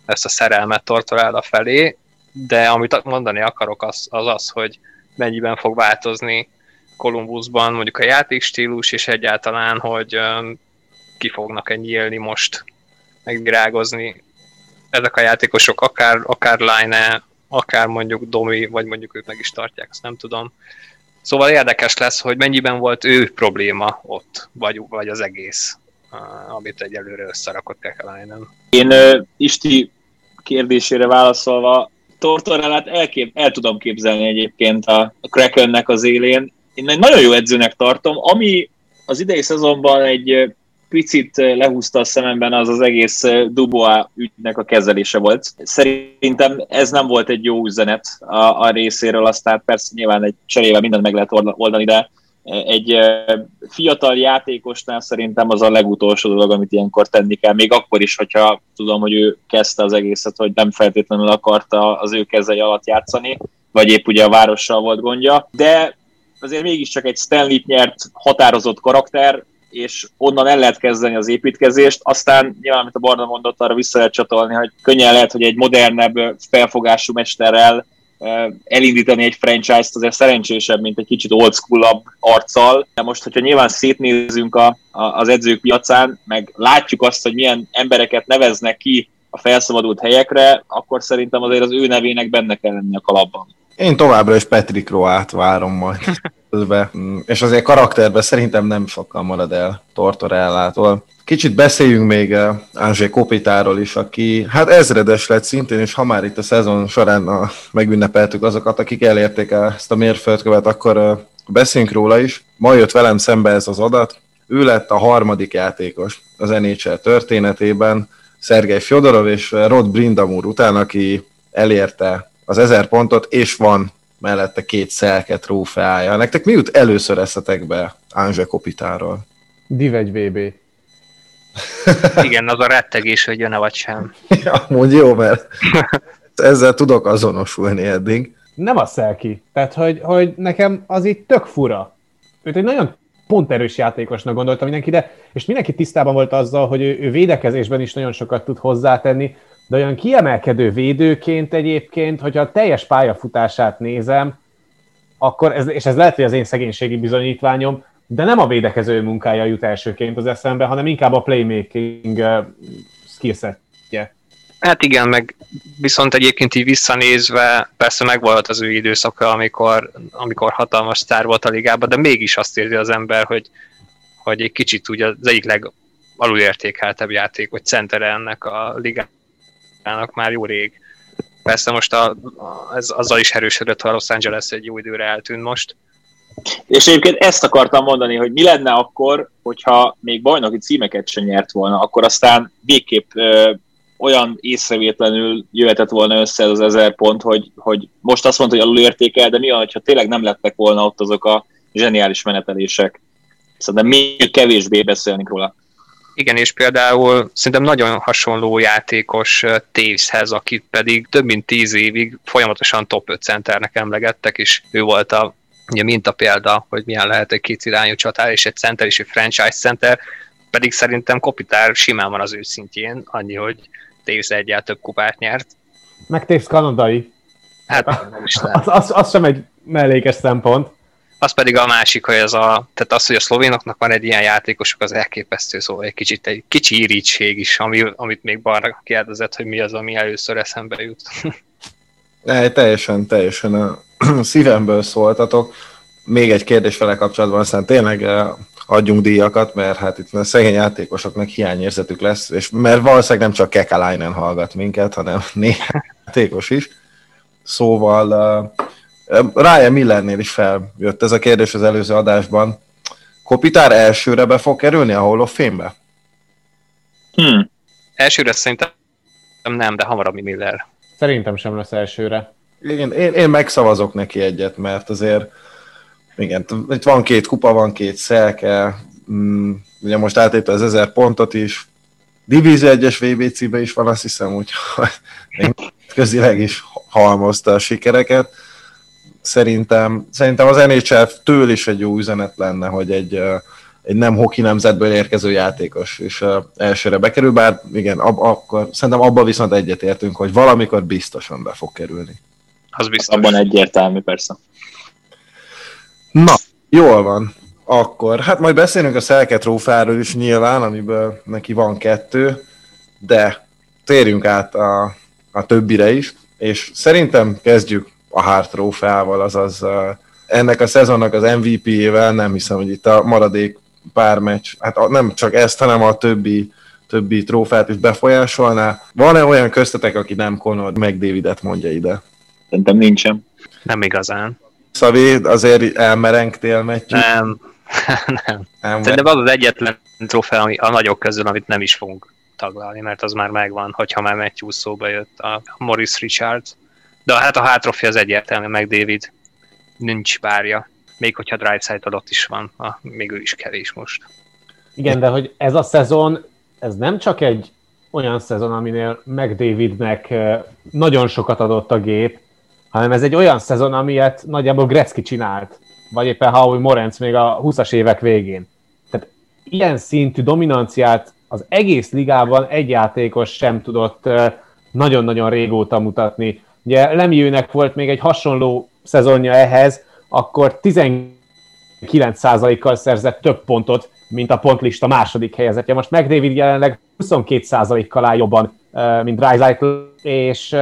ezt a szerelmet Tortorella felé, de amit mondani akarok az, az az, hogy mennyiben fog változni Columbusban mondjuk a játékstílus, és egyáltalán, hogy um, ki fognak-e nyílni most, megvirágozni ezek a játékosok, akár, akár Line, akár mondjuk Domi, vagy mondjuk ők meg is tartják, ezt nem tudom. Szóval érdekes lesz, hogy mennyiben volt ő probléma ott, vagy, vagy az egész, amit egyelőre összerakott Kekalainen. Én uh, Isti kérdésére válaszolva, Tortorellát elkép, el tudom képzelni egyébként a, a Krakennek az élén. Én egy nagyon jó edzőnek tartom, ami az idei szezonban egy picit lehúzta a szememben az az egész Dubois ügynek a kezelése volt. Szerintem ez nem volt egy jó üzenet a, a részéről, aztán persze nyilván egy cserével mindent meg lehet oldani, de egy fiatal játékosnál szerintem az a legutolsó dolog, amit ilyenkor tenni kell, még akkor is, hogyha tudom, hogy ő kezdte az egészet, hogy nem feltétlenül akarta az ő kezei alatt játszani. vagy épp ugye a várossal volt gondja, de azért mégiscsak egy Stanley nyert határozott karakter, és onnan el lehet kezdeni az építkezést, aztán nyilván, amit a Barna mondott, arra vissza lehet csatolni, hogy könnyen lehet, hogy egy modernebb felfogású mesterrel elindítani egy franchise-t azért szerencsésebb, mint egy kicsit old school arccal. De most, hogyha nyilván szétnézünk a, a, az edzők piacán, meg látjuk azt, hogy milyen embereket neveznek ki a felszabadult helyekre, akkor szerintem azért az ő nevének benne kell lenni a kalapban. Én továbbra is Patrick Roát várom majd. És azért karakterben szerintem nem sokkal marad el Tortorellától. Kicsit beszéljünk még Ázsé Kopitáról is, aki hát ezredes lett szintén, és ha már itt a szezon során a, megünnepeltük azokat, akik elérték ezt a mérföldkövet, akkor beszéljünk róla is. Ma jött velem szembe ez az adat. Ő lett a harmadik játékos az NHL történetében, Szergej Fjodorov és Rod Brindamur után, aki elérte az ezer pontot, és van mellette két szelke trófeája. Nektek mi jut először eszetek be Ánzse Kopitáról? Div egy VB. Igen, az a rettegés, hogy jön-e vagy sem. Ja, mondj jó, mert ezzel tudok azonosulni eddig. Nem a szelki. Tehát, hogy, hogy nekem az itt tök fura. Őt egy nagyon ponterős játékosnak gondoltam mindenki, de és mindenki tisztában volt azzal, hogy ő, ő védekezésben is nagyon sokat tud hozzátenni, de olyan kiemelkedő védőként egyébként, hogyha a teljes pályafutását nézem, akkor, ez, és ez lehet, hogy az én szegénységi bizonyítványom, de nem a védekező munkája jut elsőként az eszembe, hanem inkább a playmaking uh, skillsetje. Hát igen, meg viszont egyébként így visszanézve, persze megvolt az ő időszaka, amikor, amikor hatalmas sztár volt a ligában, de mégis azt érzi az ember, hogy, hogy egy kicsit ugye az egyik legalulértékeltebb játék, vagy centere ennek a ligának már jó rég. Persze most a, a, ez azzal is erősödött, ha Los Angeles egy jó időre eltűnt most, és egyébként ezt akartam mondani, hogy mi lenne akkor, hogyha még bajnoki címeket sem nyert volna, akkor aztán végképp ö, olyan észrevétlenül jöhetett volna össze ez az ezer pont, hogy, hogy most azt mondta, hogy alulértékel, de mi van, hogyha tényleg nem lettek volna ott azok a zseniális menetelések. Szerintem még kevésbé beszélni róla. Igen, és például szerintem nagyon hasonló játékos Taveshez, akit pedig több mint tíz évig folyamatosan top 5 centernek emlegettek, és ő volt a ugye mint a példa, hogy milyen lehet egy kétirányú csatár és egy center és egy franchise center, pedig szerintem Kopitár simán van az ő szintjén, annyi, hogy Taves egyel több kupát nyert. Meg Taves kanadai. Hát is az, az, az, sem egy mellékes szempont. Az pedig a másik, hogy az, a, tehát az, hogy a szlovénoknak van egy ilyen játékosuk, az elképesztő, szóval egy kicsit egy kicsi irítség is, ami, amit még Barra kérdezett, hogy mi az, ami először eszembe jut. Ne, teljesen, teljesen a szívemből szóltatok. Még egy kérdés vele kapcsolatban, aztán tényleg eh, adjunk díjakat, mert hát itt a szegény játékosoknak hiányérzetük lesz, és mert valószínűleg nem csak Kekalainen hallgat minket, hanem néhány játékos is. Szóval uh, Ryan Millernél is feljött ez a kérdés az előző adásban. Kopitár elsőre be fog kerülni a Hall of Fame-be? Hmm. Elsőre szerintem nem, de hamarabb, Miller. Szerintem sem lesz elsőre. Igen, én, én megszavazok neki egyet, mert azért igen, itt van két kupa, van két szelke, mm, ugye most átépte az ezer pontot is, Divízió 1-es VBC-be is van, azt hiszem, hogy közileg is halmozta a sikereket. Szerintem, szerintem az NHL től is egy jó üzenet lenne, hogy egy, egy nem hoki nemzetből érkező játékos és elsőre bekerül, bár igen, ab, akkor szerintem abban viszont egyetértünk, hogy valamikor biztosan be fog kerülni. Az biztos. Abban egyértelmű, persze. Na, jól van. Akkor, hát majd beszélünk a Szelke trófáról is nyilván, amiből neki van kettő, de térjünk át a, a többire is, és szerintem kezdjük a Hart trófeával, azaz ennek a szezonnak az MVP-ével, nem hiszem, hogy itt a maradék pár meccs, hát nem csak ezt, hanem a többi, többi trófát is befolyásolná. Van-e olyan köztetek, aki nem Conor meg Davidet mondja ide? Szerintem nincsen. Nem igazán. Szavi, azért elmerengtél meccsig? Nem, nem. nem Szerintem az az egyetlen trofea ami a nagyok közül, amit nem is fogunk taglalni, mert az már megvan, hogyha már Matthew szóba jött a Morris Richards. De hát a hátrofja az egyértelmű, meg David nincs párja. Még hogyha Drive Side alatt is van, a, még ő is kevés most. Igen, de hogy ez a szezon, ez nem csak egy olyan szezon, aminél Davidnek nagyon sokat adott a gép, hanem ez egy olyan szezon, amilyet nagyjából Gretzky csinált, vagy éppen Howie Morenc még a 20-as évek végén. Tehát ilyen szintű dominanciát az egész ligában egy játékos sem tudott nagyon-nagyon régóta mutatni. Ugye Lemiőnek volt még egy hasonló szezonja ehhez, akkor 19%-kal szerzett több pontot, mint a pontlista második helyezetje. Most McDavid jelenleg 22%-kal áll jobban, mint Dreisaitl, és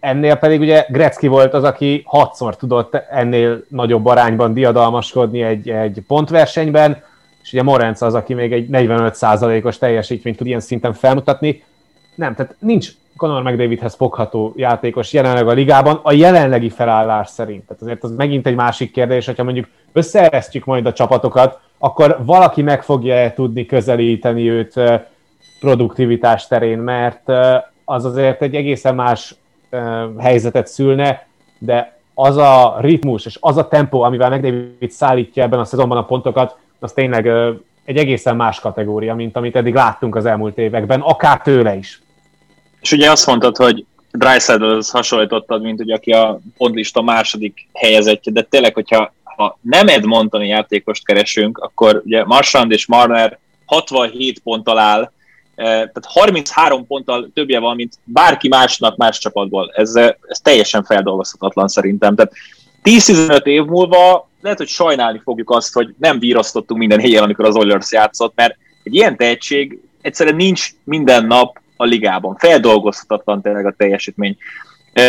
ennél pedig ugye Gretzky volt az, aki hatszor tudott ennél nagyobb arányban diadalmaskodni egy, egy pontversenyben, és ugye Morenc az, aki még egy 45%-os teljesítményt tud ilyen szinten felmutatni. Nem, tehát nincs Conor McDavidhez fogható játékos jelenleg a ligában a jelenlegi felállás szerint. Tehát azért az megint egy másik kérdés, hogyha mondjuk összeeresztjük majd a csapatokat, akkor valaki meg fogja tudni közelíteni őt produktivitás terén, mert az azért egy egészen más helyzetet szülne, de az a ritmus és az a tempó, amivel McDavid szállítja ebben a szezonban a pontokat, az tényleg egy egészen más kategória, mint amit eddig láttunk az elmúlt években, akár tőle is. És ugye azt mondtad, hogy Drysaddle-hoz hasonlítottad, mint ugye, aki a pontlista második helyezettje, de tényleg, hogyha ha nem Edmontoni játékost keresünk, akkor ugye Marshand és Marner 67 ponttal áll, tehát 33 ponttal többje van, mint bárki másnak más csapatból. Ez, ez teljesen feldolgozhatatlan szerintem. Tehát 10-15 év múlva lehet, hogy sajnálni fogjuk azt, hogy nem vírasztottunk minden helyen, amikor az Oilers játszott, mert egy ilyen tehetség egyszerűen nincs minden nap a ligában. Feldolgozhatatlan tényleg a teljesítmény.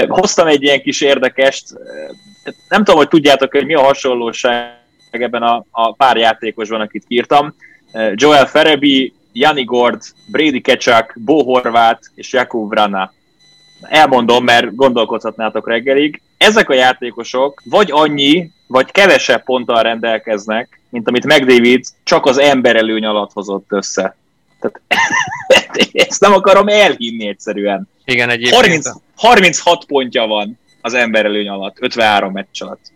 Hoztam egy ilyen kis érdekest, nem tudom, hogy tudjátok, hogy mi a hasonlóság ebben a, a pár játékosban, akit írtam. Joel Ferebi, Jani Gord, Brady Kecsak, Bo Horváth és Jakub Vrana. Elmondom, mert gondolkodhatnátok reggelig. Ezek a játékosok vagy annyi, vagy kevesebb ponttal rendelkeznek, mint amit McDavid csak az emberelőny alatt hozott össze. Tehát ezt nem akarom elhinni egyszerűen. Igen, egyébként. 30, 36 pontja van az emberelőny alatt, 53 meccs alatt.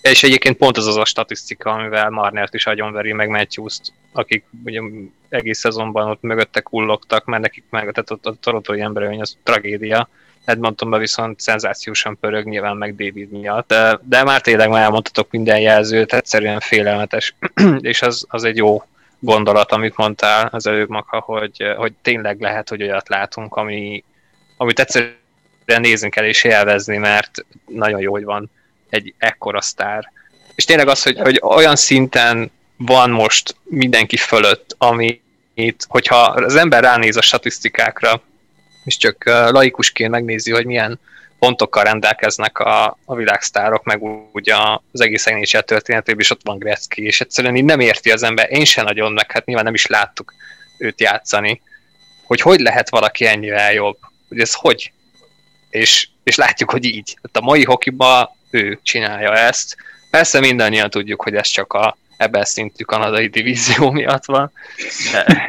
És egyébként pont az az a statisztika, amivel Marnert is agyonveri, meg Matthews-t, akik ugye egész szezonban ott mögötte kullogtak, mert nekik meg tehát ott a torontói emberelőny az tragédia. Edmontonban viszont szenzációsan pörög nyilván meg David miatt, de, de már tényleg már elmondhatok minden jelzőt, egyszerűen félelmetes, és az, az egy jó gondolat, amit mondtál az előbb, Maka, hogy, hogy tényleg lehet, hogy olyat látunk, ami, amit egyszerűen nézzünk el és élvezni, mert nagyon jó, hogy van egy ekkora sztár. És tényleg az, hogy, hogy olyan szinten van most mindenki fölött, amit, hogyha az ember ránéz a statisztikákra, és csak laikusként megnézi, hogy milyen pontokkal rendelkeznek a, a világsztárok, meg úgy az egész NHL történetében is ott van Gretzky, és egyszerűen így nem érti az ember, én sem nagyon, meg hát nyilván nem is láttuk őt játszani, hogy hogy lehet valaki ennyivel jobb, hogy ez hogy, és, és látjuk, hogy így. Hát a mai hokiban ő csinálja ezt. Persze mindannyian tudjuk, hogy ez csak a ebben szintű kanadai divízió miatt van, de,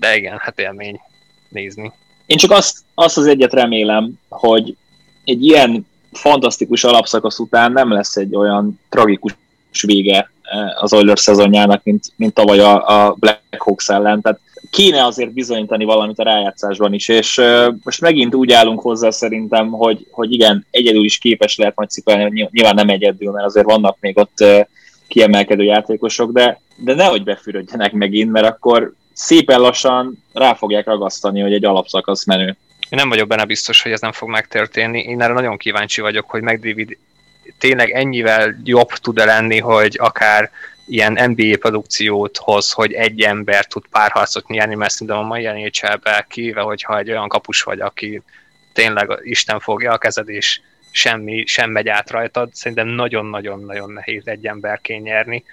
de igen, hát élmény nézni. Én csak azt, azt az egyet remélem, hogy egy ilyen fantasztikus alapszakasz után nem lesz egy olyan tragikus vége eh, az Oilers szezonjának, mint, mint tavaly a, a Black Hawks ellen. Tehát kéne azért bizonyítani valamit a rájátszásban is, és uh, most megint úgy állunk hozzá szerintem, hogy, hogy igen, egyedül is képes lehet majd cipelni, nyilván nem egyedül, mert azért vannak még ott uh, kiemelkedő játékosok, de, de nehogy befürödjenek megint, mert akkor szépen lassan rá fogják ragasztani, hogy egy alapszakasz menő. Én nem vagyok benne biztos, hogy ez nem fog megtörténni. Én erre nagyon kíváncsi vagyok, hogy McDavid tényleg ennyivel jobb tud-e lenni, hogy akár ilyen NBA produkciót hoz, hogy egy ember tud párharcot nyerni, mert szerintem a mai nhl kivéve, hogyha egy olyan kapus vagy, aki tényleg Isten fogja a kezed, és semmi sem megy át rajtad, szerintem nagyon-nagyon-nagyon nehéz egy emberként nyerni.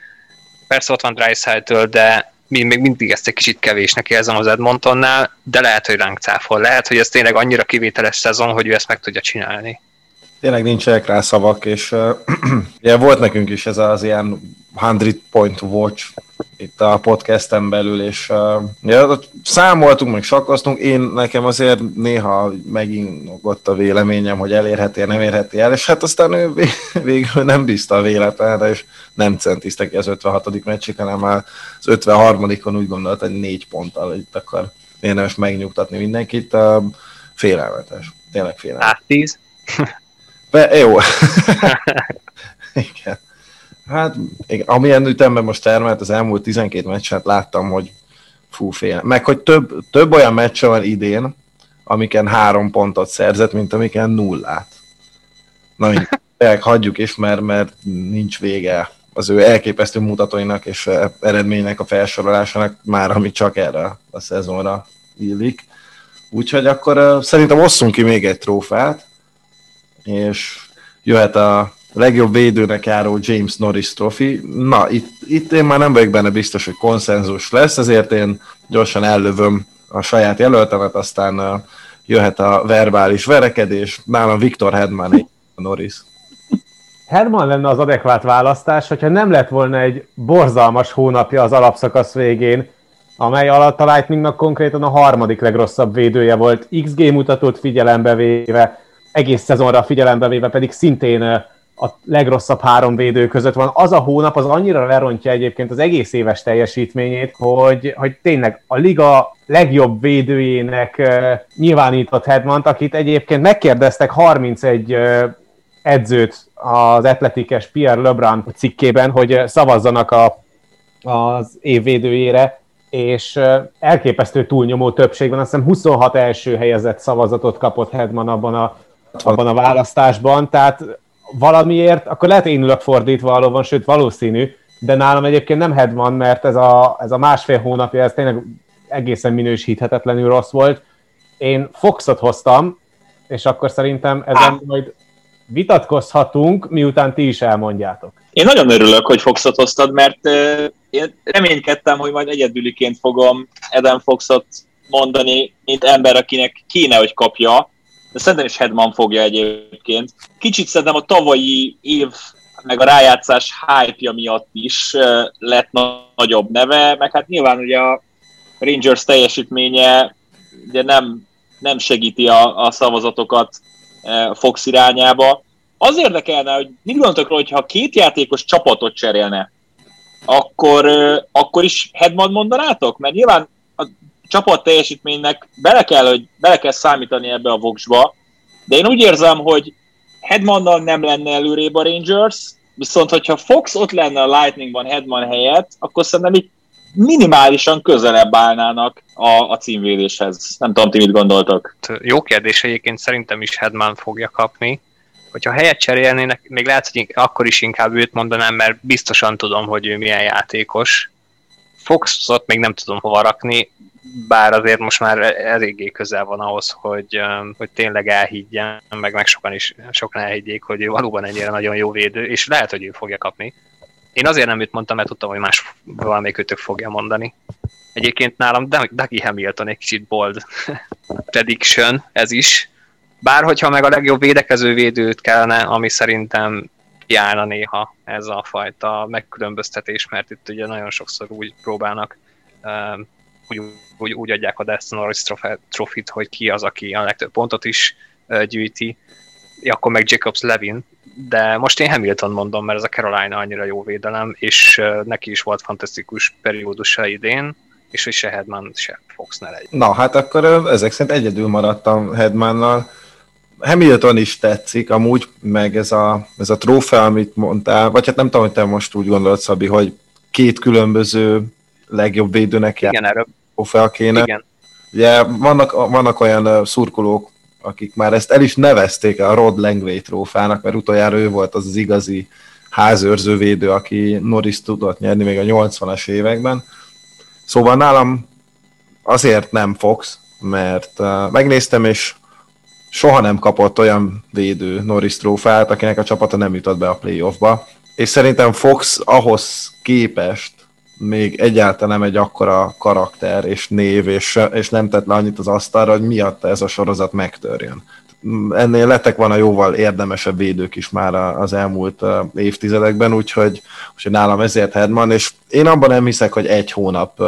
Persze ott van Dreisaitl, de mi még mindig ezt egy kicsit kevésnek érzem az Edmontonnál, de lehet, hogy ránk cáfol. Lehet, hogy ez tényleg annyira kivételes szezon, hogy ő ezt meg tudja csinálni. Tényleg nincsenek rá szavak, és uh, ugye volt nekünk is ez az ilyen 100 point watch itt a podcasten belül, és uh, ja, számoltunk, meg sakkoztunk, én nekem azért néha megint a véleményem, hogy elérheti nem érheti el, és hát aztán ő végül nem bízta a véletlenre, és nem centizte ki az 56. meccsik, hanem már az 53-on úgy gondolt, hogy négy ponttal itt akar érdemes megnyugtatni mindenkit. Uh, félelmetes, tényleg félelmetes. Hát tíz. Be, jó. igen. Hát, igen, amilyen ütemben most termelt, az elmúlt 12 meccset láttam, hogy fú, fél. Meg, hogy több, több olyan meccse van idén, amiken három pontot szerzett, mint amiken nullát. Na, mindegy, hagyjuk is, mert, mert nincs vége az ő elképesztő mutatóinak és eredménynek a felsorolásának már, ami csak erre a szezonra illik. Úgyhogy akkor uh, szerintem osszunk ki még egy trófát, és jöhet a legjobb védőnek járó James Norris trophy. Na, itt, itt én már nem vagyok benne biztos, hogy konszenzus lesz, ezért én gyorsan ellövöm a saját jelöltemet, aztán jöhet a verbális verekedés. Nálam Viktor Hedman, Norris. Herman lenne az adekvát választás, hogyha nem lett volna egy borzalmas hónapja az alapszakasz végén, amely alatt a Lightningnak konkrétan a harmadik legrosszabb védője volt, XG mutatót figyelembe véve, egész szezonra figyelembe véve pedig szintén a legrosszabb három védő között van. Az a hónap az annyira lerontja egyébként az egész éves teljesítményét, hogy, hogy tényleg a liga legjobb védőjének nyilvánított Hedmant, akit egyébként megkérdeztek 31 edzőt az atletikes Pierre Lebrun cikkében, hogy szavazzanak a, az év védőjére, és elképesztő túlnyomó többség van, azt hiszem 26 első helyezett szavazatot kapott Hedman abban a, abban a választásban, tehát valamiért, akkor lehet én ülök fordítva valóban, sőt valószínű, de nálam egyébként nem Hedman, mert ez a, ez a másfél hónapja, ez tényleg egészen minősíthetetlenül rossz volt. Én Foxot hoztam, és akkor szerintem ezen majd vitatkozhatunk, miután ti is elmondjátok. Én nagyon örülök, hogy Foxot hoztad, mert én reménykedtem, hogy majd egyedüliként fogom Eden Foxot mondani, mint ember, akinek kéne, hogy kapja, de szerintem is Hedman fogja egyébként. Kicsit szerintem a tavalyi év meg a rájátszás hype miatt is lett nagyobb neve, meg hát nyilván ugye a Rangers teljesítménye ugye nem, nem segíti a, a szavazatokat Fox irányába. Az érdekelne, hogy mit gondoltok róla, hogyha két játékos csapatot cserélne, akkor, akkor is Hedman mondanátok? Mert nyilván csapat teljesítménynek bele kell, hogy bele kell számítani ebbe a voksba, de én úgy érzem, hogy Hedmannal nem lenne előrébb a Rangers, viszont hogyha Fox ott lenne a Lightningban Hedman helyett, akkor szerintem itt minimálisan közelebb állnának a, a címvédéshez. Nem tudom, ti mit gondoltok. Jó kérdés egyébként szerintem is Hedman fogja kapni. Hogyha helyet cserélnének, még lehet, hogy akkor is inkább őt mondanám, mert biztosan tudom, hogy ő milyen játékos. Foxot még nem tudom hova rakni, bár azért most már eléggé közel van ahhoz, hogy, hogy tényleg elhiggyen, meg, meg sokan is sokan elhiggyék, hogy ő valóban ennyire nagyon jó védő, és lehet, hogy ő fogja kapni. Én azért nem őt mondtam, mert tudtam, hogy más valamelyik őtök fogja mondani. Egyébként nálam Dougie Hamilton egy kicsit bold prediction, ez is. Bár hogyha meg a legjobb védekező védőt kellene, ami szerintem járna néha ez a fajta megkülönböztetés, mert itt ugye nagyon sokszor úgy próbálnak úgy, úgy, úgy adják a Destin Norris trofit, hogy ki az, aki a legtöbb pontot is gyűjti, akkor meg Jacobs Levin, de most én Hamilton mondom, mert ez a Carolina annyira jó védelem, és neki is volt fantasztikus periódusa idén, és hogy se Hedman, se Fox ne legyen. Na, hát akkor ezek szerint egyedül maradtam Hedmannal. Hamilton is tetszik amúgy, meg ez a, ez a trófea, amit mondtál, vagy hát nem tudom, hogy te most úgy gondolod, Szabi, hogy két különböző legjobb védőnek Igen, erről. Trófea kéne. Igen. Ugye vannak, vannak olyan szurkolók, akik már ezt el is nevezték a Rod Langway trófának, mert utoljára ő volt az az igazi házőrző védő, aki Norris tudott nyerni még a 80-as években. Szóval nálam azért nem Fox, mert uh, megnéztem, és soha nem kapott olyan védő Norris trófát, akinek a csapata nem jutott be a playoffba. És szerintem Fox ahhoz képest még egyáltalán nem egy akkora karakter és név, és, és nem tett le annyit az asztalra, hogy miatt ez a sorozat megtörjön. Ennél lettek van a jóval érdemesebb védők is már az elmúlt évtizedekben, úgyhogy, úgyhogy nálam ezért Hedman, és én abban nem hiszek, hogy egy hónap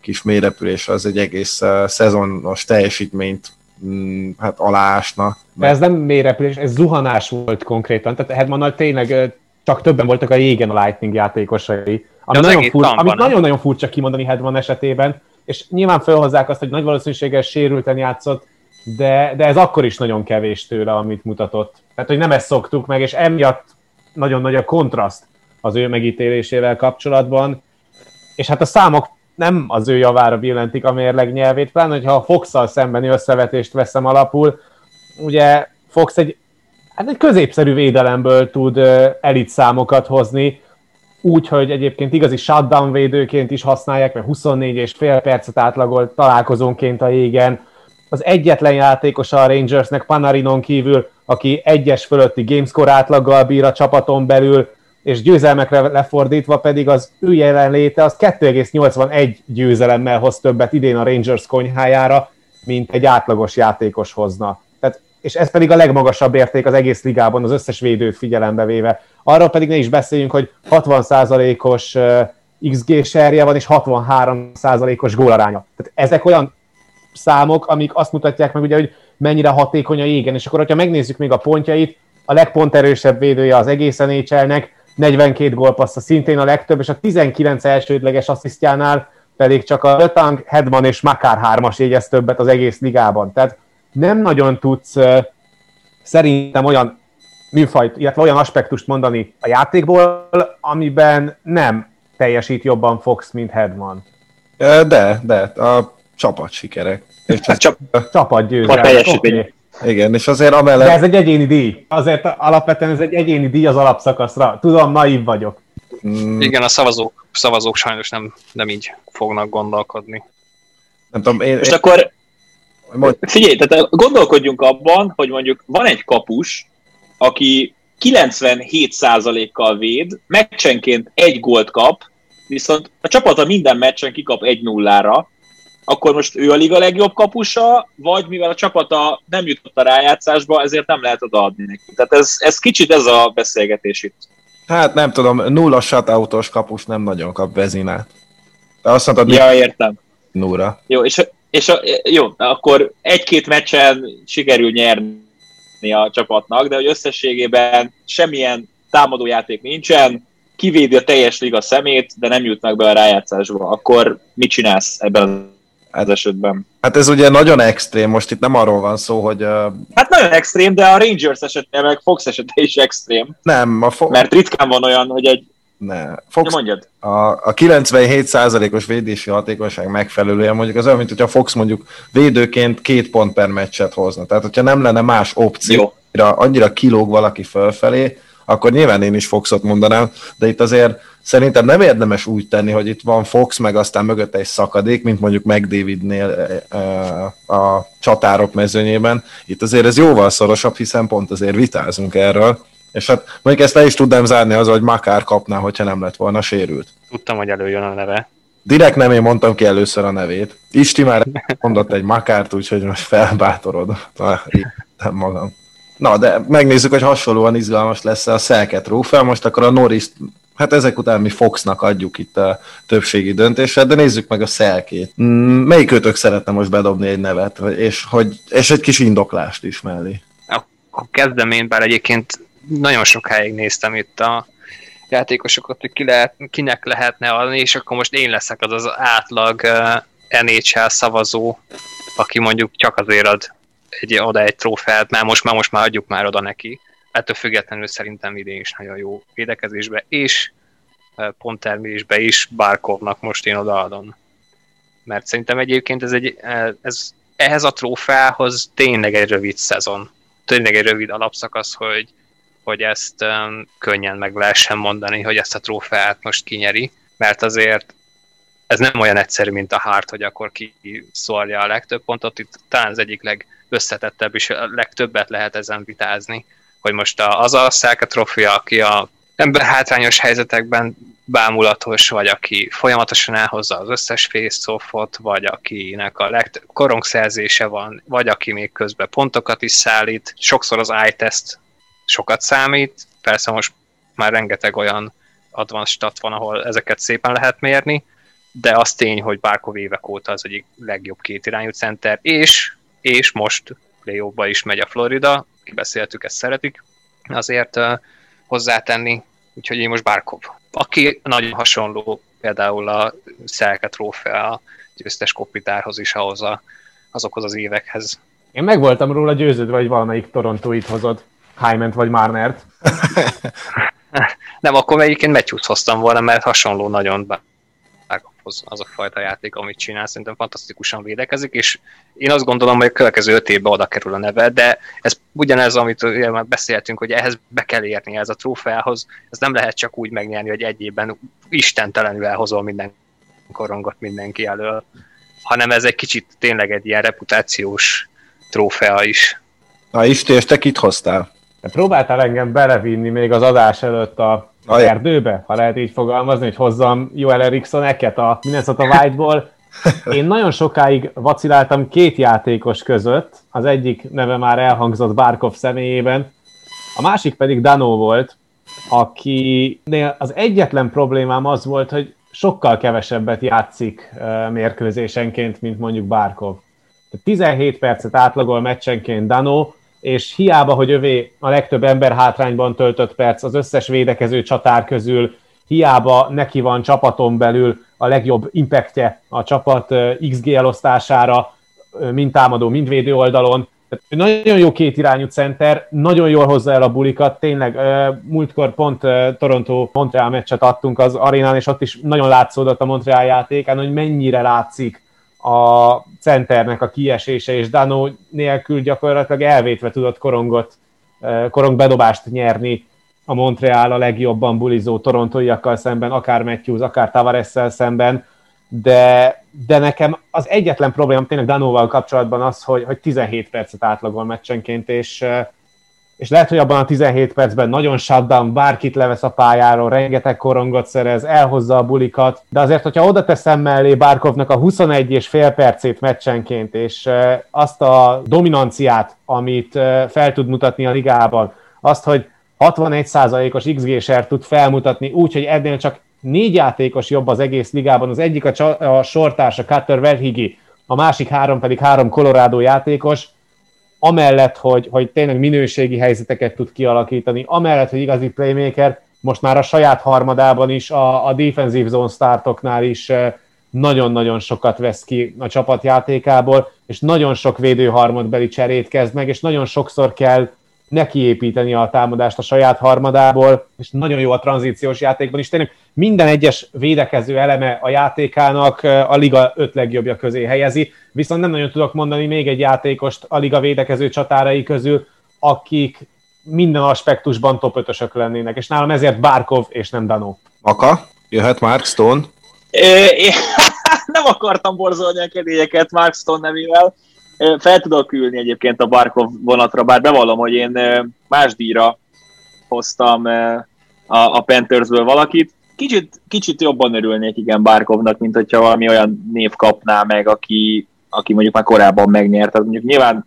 kis mélyrepülés az egy egész szezonos teljesítményt mm, hát alásna. De ez nem mélyrepülés, ez zuhanás volt konkrétan. Tehát Hedmannal tényleg csak többen voltak a régen a Lightning játékosai, ami nagyon furcsa, amit nagyon-nagyon furcsa kimondani Hedman esetében, és nyilván felhozzák azt, hogy nagy valószínűséggel sérülten játszott, de, de ez akkor is nagyon kevés tőle, amit mutatott. Tehát, hogy nem ezt szoktuk meg, és emiatt nagyon nagy a kontraszt az ő megítélésével kapcsolatban, és hát a számok nem az ő javára billentik a mérleg nyelvét, pláne, hogyha a fox szembeni összevetést veszem alapul, ugye Fox egy, hát egy középszerű védelemből tud elit számokat hozni, úgy, hogy egyébként igazi shutdown védőként is használják, mert 24 és fél percet átlagolt találkozónként a jégen. Az egyetlen játékos a Rangersnek Panarinon kívül, aki egyes fölötti gamescore átlaggal bír a csapaton belül, és győzelmekre lefordítva pedig az ő jelenléte az 2,81 győzelemmel hoz többet idén a Rangers konyhájára, mint egy átlagos játékos hozna. Tehát, és ez pedig a legmagasabb érték az egész ligában, az összes védőt figyelembe véve. Arról pedig ne is beszéljünk, hogy 60%-os XG serje van, és 63%-os gólaránya. Tehát ezek olyan számok, amik azt mutatják meg, ugye, hogy mennyire hatékony a jégen, és akkor, hogyha megnézzük még a pontjait, a legponterősebb védője az egész NHL-nek, 42 gólpassza szintén a legtöbb, és a 19 elsődleges asszisztjánál pedig csak a Lötang, Hedman és Makár hármas jegyez többet az egész ligában. Tehát nem nagyon tudsz szerintem olyan műfajt, illetve olyan aspektust mondani a játékból, amiben nem teljesít jobban Fox, mint Hedman. De, de, a csapat sikerek. És a csap, csapat győzelem. A teljesítmény. Okay. Igen, és azért amellett... De ez egy egyéni díj. Azért alapvetően ez egy egyéni díj az alapszakaszra. Tudom, naív vagyok. Mm. Igen, a szavazók, szavazók sajnos nem, nem így fognak gondolkodni. Nem tudom, én... Most én... akkor Mond... figyelj, tehát gondolkodjunk abban, hogy mondjuk van egy kapus, aki 97%-kal véd, meccsenként egy gólt kap, viszont a csapata minden meccsen kikap egy nullára, akkor most ő a liga legjobb kapusa, vagy mivel a csapata nem jutott a rájátszásba, ezért nem lehet odaadni neki. Tehát ez, ez kicsit ez a beszélgetés itt. Hát nem tudom, nulla shutoutos kapus nem nagyon kap vezinát. De azt mondtad, ja, értem. Nulla. Jó, és, és a, jó, akkor egy-két meccsen sikerül nyerni a csapatnak, de hogy összességében semmilyen támadójáték nincsen, kivédi a teljes liga szemét, de nem jutnak be a rájátszásba, akkor mit csinálsz ebben ez esetben. Hát ez ugye nagyon extrém, most itt nem arról van szó, hogy... Uh... Hát nagyon extrém, de a Rangers esetében, meg Fox esetében is extrém. Nem, a Fox... Mert ritkán van olyan, hogy egy... Ne. Fox, mondjad. A, a 97%-os védési hatékonyság megfelelően mondjuk az olyan, mint hogyha Fox mondjuk védőként két pont per meccset hozna. Tehát, hogyha nem lenne más opció, Jó. annyira kilóg valaki fölfelé, akkor nyilván én is Foxot mondanám, de itt azért szerintem nem érdemes úgy tenni, hogy itt van Fox, meg aztán mögötte egy szakadék, mint mondjuk McDavidnél a csatárok mezőnyében. Itt azért ez jóval szorosabb, hiszen pont azért vitázunk erről. És hát mondjuk ezt le is tudnám zárni az, hogy Makár kapná, hogyha nem lett volna sérült. Tudtam, hogy előjön a neve. Direkt nem én mondtam ki először a nevét. Isti már mondott egy Makárt, úgyhogy most felbátorod. Nem magam. Na, de megnézzük, hogy hasonlóan izgalmas lesz a Szelke trófea. Most akkor a Norris, hát ezek után mi Foxnak adjuk itt a többségi döntéset, de nézzük meg a Szelkét. Mm, melyik őtök szeretne most bedobni egy nevet, és, hogy, és egy kis indoklást is mellé? A kezdem én, bár egyébként nagyon sokáig néztem itt a játékosokat, hogy ki lehet, kinek lehetne adni, és akkor most én leszek az az átlag uh, NHL szavazó, aki mondjuk csak azért ad egy, oda egy trófeát, mert most már, most már adjuk már oda neki. Ettől függetlenül szerintem idén is nagyon jó védekezésbe, és ponttermésbe is Barkovnak most én odaadom. Mert szerintem egyébként ez egy, ez, ehhez a trófeához tényleg egy rövid szezon. Tényleg egy rövid alapszakasz, hogy, hogy ezt um, könnyen meg lehessen mondani, hogy ezt a trófeát most kinyeri, mert azért ez nem olyan egyszerű, mint a Hart, hogy akkor ki szólja a legtöbb pontot. Itt talán az egyik leg, összetettebb, és a legtöbbet lehet ezen vitázni, hogy most az a Szelke trofia, aki a ember hátrányos helyzetekben bámulatos, vagy aki folyamatosan elhozza az összes face vagy akinek a legtöbb korongszerzése van, vagy aki még közben pontokat is szállít. Sokszor az eye-test sokat számít, persze most már rengeteg olyan advanced stat van, ahol ezeket szépen lehet mérni, de az tény, hogy Bárkov évek óta az egyik legjobb kétirányú center, és és most playoffba is megy a Florida, kibeszéltük, ezt szeretik, azért uh, hozzátenni, úgyhogy én most Barkov. Aki nagyon hasonló például a Szelke trófea a győztes kopitárhoz is ahhoz a, azokhoz az évekhez, Én meg voltam róla győződve, hogy valamelyik Torontóit hozod. Hyment vagy Marnert. Nem, akkor egyébként Matthews hoztam volna, mert hasonló nagyon az, az a fajta játék, amit csinál, szerintem fantasztikusan védekezik, és én azt gondolom, hogy a következő öt évben oda kerül a neve, de ez ugyanez, amit már beszéltünk, hogy ehhez be kell érni ez a trófeához, ez nem lehet csak úgy megnyerni, hogy egy évben istentelenül elhozol minden korongot mindenki elől, hanem ez egy kicsit tényleg egy ilyen reputációs trófea is. Na Isti, és te kit hoztál? Próbáltál engem belevinni még az adás előtt a Aj. erdőbe, ha lehet így fogalmazni, hogy hozzam Joel Eriksson-eket a Minnesota White-ból. Én nagyon sokáig vaciláltam két játékos között, az egyik neve már elhangzott Barkov személyében, a másik pedig Dano volt, akinél az egyetlen problémám az volt, hogy sokkal kevesebbet játszik mérkőzésenként, mint mondjuk Barkov. 17 percet átlagol meccsenként Dano, és hiába, hogy övé a legtöbb ember hátrányban töltött perc az összes védekező csatár közül, hiába neki van csapaton belül a legjobb impactje a csapat XG elosztására, mind támadó, mind védő oldalon. Nagyon jó két irányú center, nagyon jól hozza el a bulikat, tényleg múltkor pont Toronto-Montreal meccset adtunk az arénán, és ott is nagyon látszódott a Montreal játékán, hogy mennyire látszik a centernek a kiesése, és Dano nélkül gyakorlatilag elvétve tudott korongot, korongbedobást nyerni a Montreal a legjobban bulizó torontóiakkal szemben, akár Matthews, akár tavares szemben, de, de nekem az egyetlen probléma tényleg Danóval kapcsolatban az, hogy, hogy 17 percet átlagol meccsenként, és és lehet, hogy abban a 17 percben nagyon shutdown, bárkit levesz a pályáról, rengeteg korongot szerez, elhozza a bulikat, de azért, hogyha oda teszem mellé Barkovnak a 21 és fél percét meccsenként, és azt a dominanciát, amit fel tud mutatni a ligában, azt, hogy 61%-os XG-ser tud felmutatni úgy, hogy ennél csak négy játékos jobb az egész ligában, az egyik a, a sortársa Cutter Verhigi, a másik három pedig három Colorado játékos, amellett, hogy, hogy tényleg minőségi helyzeteket tud kialakítani, amellett, hogy igazi playmaker, most már a saját harmadában is, a, a defensive zone startoknál is eh, nagyon-nagyon sokat vesz ki a csapatjátékából, és nagyon sok védőharmadbeli cserét kezd meg, és nagyon sokszor kell nekiépíteni a támadást a saját harmadából, és nagyon jó a tranzíciós játékban is. Tényleg minden egyes védekező eleme a játékának a liga öt legjobbja közé helyezi, viszont nem nagyon tudok mondani még egy játékost a liga védekező csatárai közül, akik minden aspektusban top 5 lennének, és nálam ezért Barkov és nem Dano. Aka, jöhet Mark Stone. É, é, nem akartam borzolni a kedélyeket Mark Stone nevével, fel tudok ülni egyébként a Barkov vonatra, bár bevallom, hogy én más díjra hoztam a, a Panthersből valakit. Kicsit, kicsit jobban örülnék igen Barkovnak, mint hogyha valami olyan név kapná meg, aki, aki mondjuk már korábban megnyert. Tehát mondjuk nyilván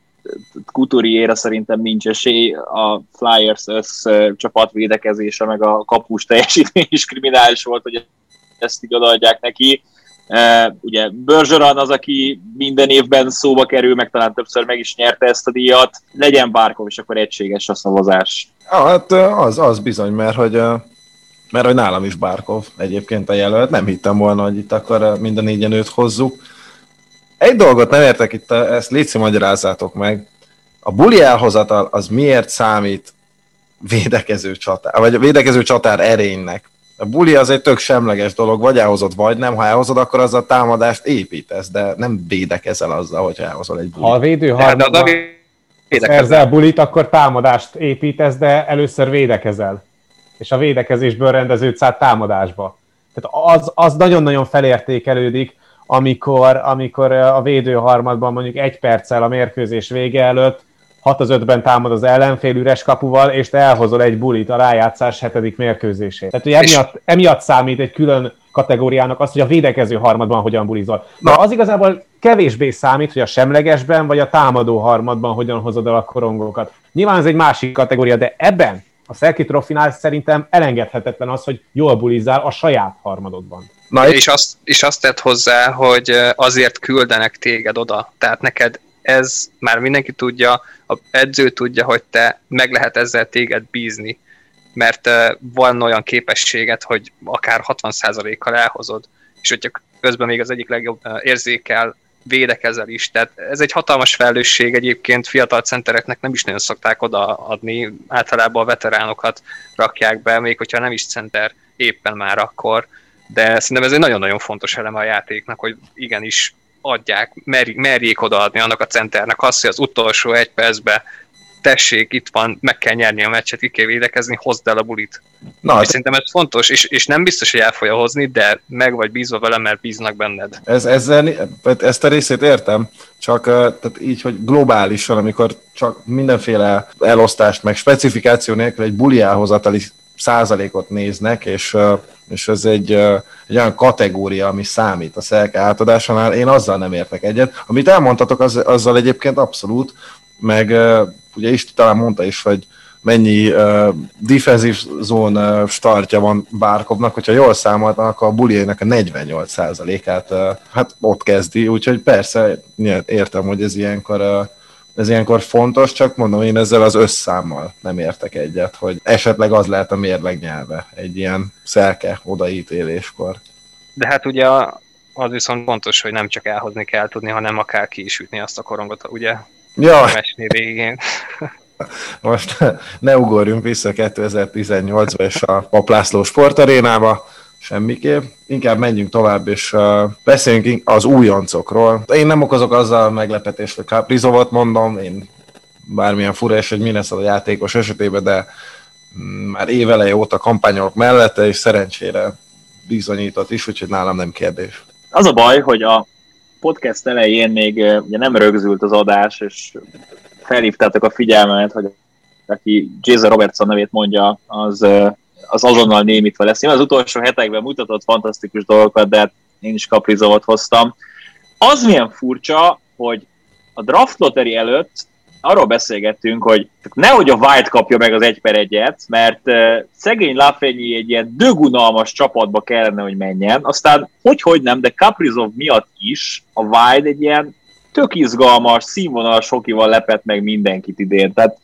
Couturier szerintem nincs esély, a Flyers össz csapatvédekezése, meg a kapus teljesítmény is kriminális volt, hogy ezt így odaadják neki. Ugye Bergeron az, aki minden évben szóba kerül, meg talán többször meg is nyerte ezt a díjat. Legyen Barkov, és akkor egységes a szavazás. Ja, hát az, az bizony, mert hogy, mert hogy nálam is Barkov egyébként a jelölt. Nem hittem volna, hogy itt akkor mind a négyen őt hozzuk. Egy dolgot nem értek itt, ezt létszi magyarázzátok meg. A buli elhozatal az miért számít védekező csatár, vagy védekező csatár erénynek? A buli az egy tök semleges dolog, vagy elhozod, vagy nem. Ha elhozod, akkor az a támadást építesz, de nem védekezel azzal, hogy elhozol egy bulit. Ha a védő harmadban szerzel bulit, akkor támadást építesz, de először védekezel. És a védekezésből rendeződsz át támadásba. Tehát az, az nagyon-nagyon felértékelődik, amikor, amikor a védő harmadban mondjuk egy perccel a mérkőzés vége előtt 6 az 5-ben támad az ellenfél üres kapuval, és te elhozol egy bulit a rájátszás hetedik mérkőzését. Tehát, hogy emiatt, emiatt számít egy külön kategóriának az, hogy a védekező harmadban hogyan bulizol. De az igazából kevésbé számít, hogy a semlegesben vagy a támadó harmadban hogyan hozod el a korongokat. Nyilván ez egy másik kategória, de ebben a Selkie Trofinál szerintem elengedhetetlen az, hogy jól bulizál a saját harmadodban. Na, és azt, és azt tett hozzá, hogy azért küldenek téged oda. Tehát neked ez már mindenki tudja, a edző tudja, hogy te meg lehet ezzel téged bízni, mert van olyan képességet, hogy akár 60%-kal elhozod, és hogyha közben még az egyik legjobb érzékel védekezel is. Tehát ez egy hatalmas felelősség egyébként fiatal centereknek nem is nagyon szokták odaadni, általában a veteránokat rakják be, még hogyha nem is center éppen már akkor, de szerintem ez egy nagyon-nagyon fontos eleme a játéknak, hogy igenis adják, merjék odaadni annak a centernek azt, hogy az utolsó egy percben tessék, itt van, meg kell nyerni a meccset, ki kell védekezni, hozd el a bulit. Na, és szerintem ez fontos, és, és nem biztos, hogy el fogja hozni, de meg vagy bízva vele, mert bíznak benned. Ez, ezzel, ezt a részét értem, csak tehát így, hogy globálisan, amikor csak mindenféle elosztást, meg specifikáció nélkül egy buli elhozatali százalékot néznek, és, és ez egy, egy olyan kategória, ami számít a szelke átadásánál, én azzal nem értek egyet. Amit elmondtatok, az, azzal egyébként abszolút, meg ugye Isti talán mondta is, hogy mennyi uh, defensív zón uh, startja van Bárkovnak, hogyha jól számoltam, akkor a buliainak a 48%-át uh, hát ott kezdi, úgyhogy persze értem, hogy ez ilyenkor uh, ez ilyenkor fontos, csak mondom, én ezzel az összámmal nem értek egyet, hogy esetleg az lehet a mérleg nyelve egy ilyen szelke odaítéléskor. De hát ugye az viszont fontos, hogy nem csak elhozni kell tudni, hanem akár ki is ütni azt a korongot, ugye? Ja. Mesni végén. Most ne ugorjunk vissza 2018-ba és a Paplászló sportarénába, semmiképp. Inkább menjünk tovább, és uh, beszéljünk az újoncokról. Én nem okozok azzal meglepetést, hogy Caprizovat mondom, én bármilyen fura és hogy Minnesota játékos esetében, de már éveleje óta kampányolok mellette, és szerencsére bizonyított is, úgyhogy nálam nem kérdés. Az a baj, hogy a podcast elején még ugye nem rögzült az adás, és felhívtátok a figyelmet, hogy aki Jason Robertson nevét mondja, az, az azonnal némítva lesz. Én az utolsó hetekben mutatott fantasztikus dolgokat, de hát én is kaprizovat hoztam. Az milyen furcsa, hogy a draft lottery előtt arról beszélgettünk, hogy nehogy a White kapja meg az egy per egyet, mert szegény Lafrenyi egy ilyen dögunalmas csapatba kellene, hogy menjen. Aztán hogy-hogy nem, de Caprizov miatt is a White egy ilyen tök izgalmas, színvonalas hokival lepett meg mindenkit idén. Tehát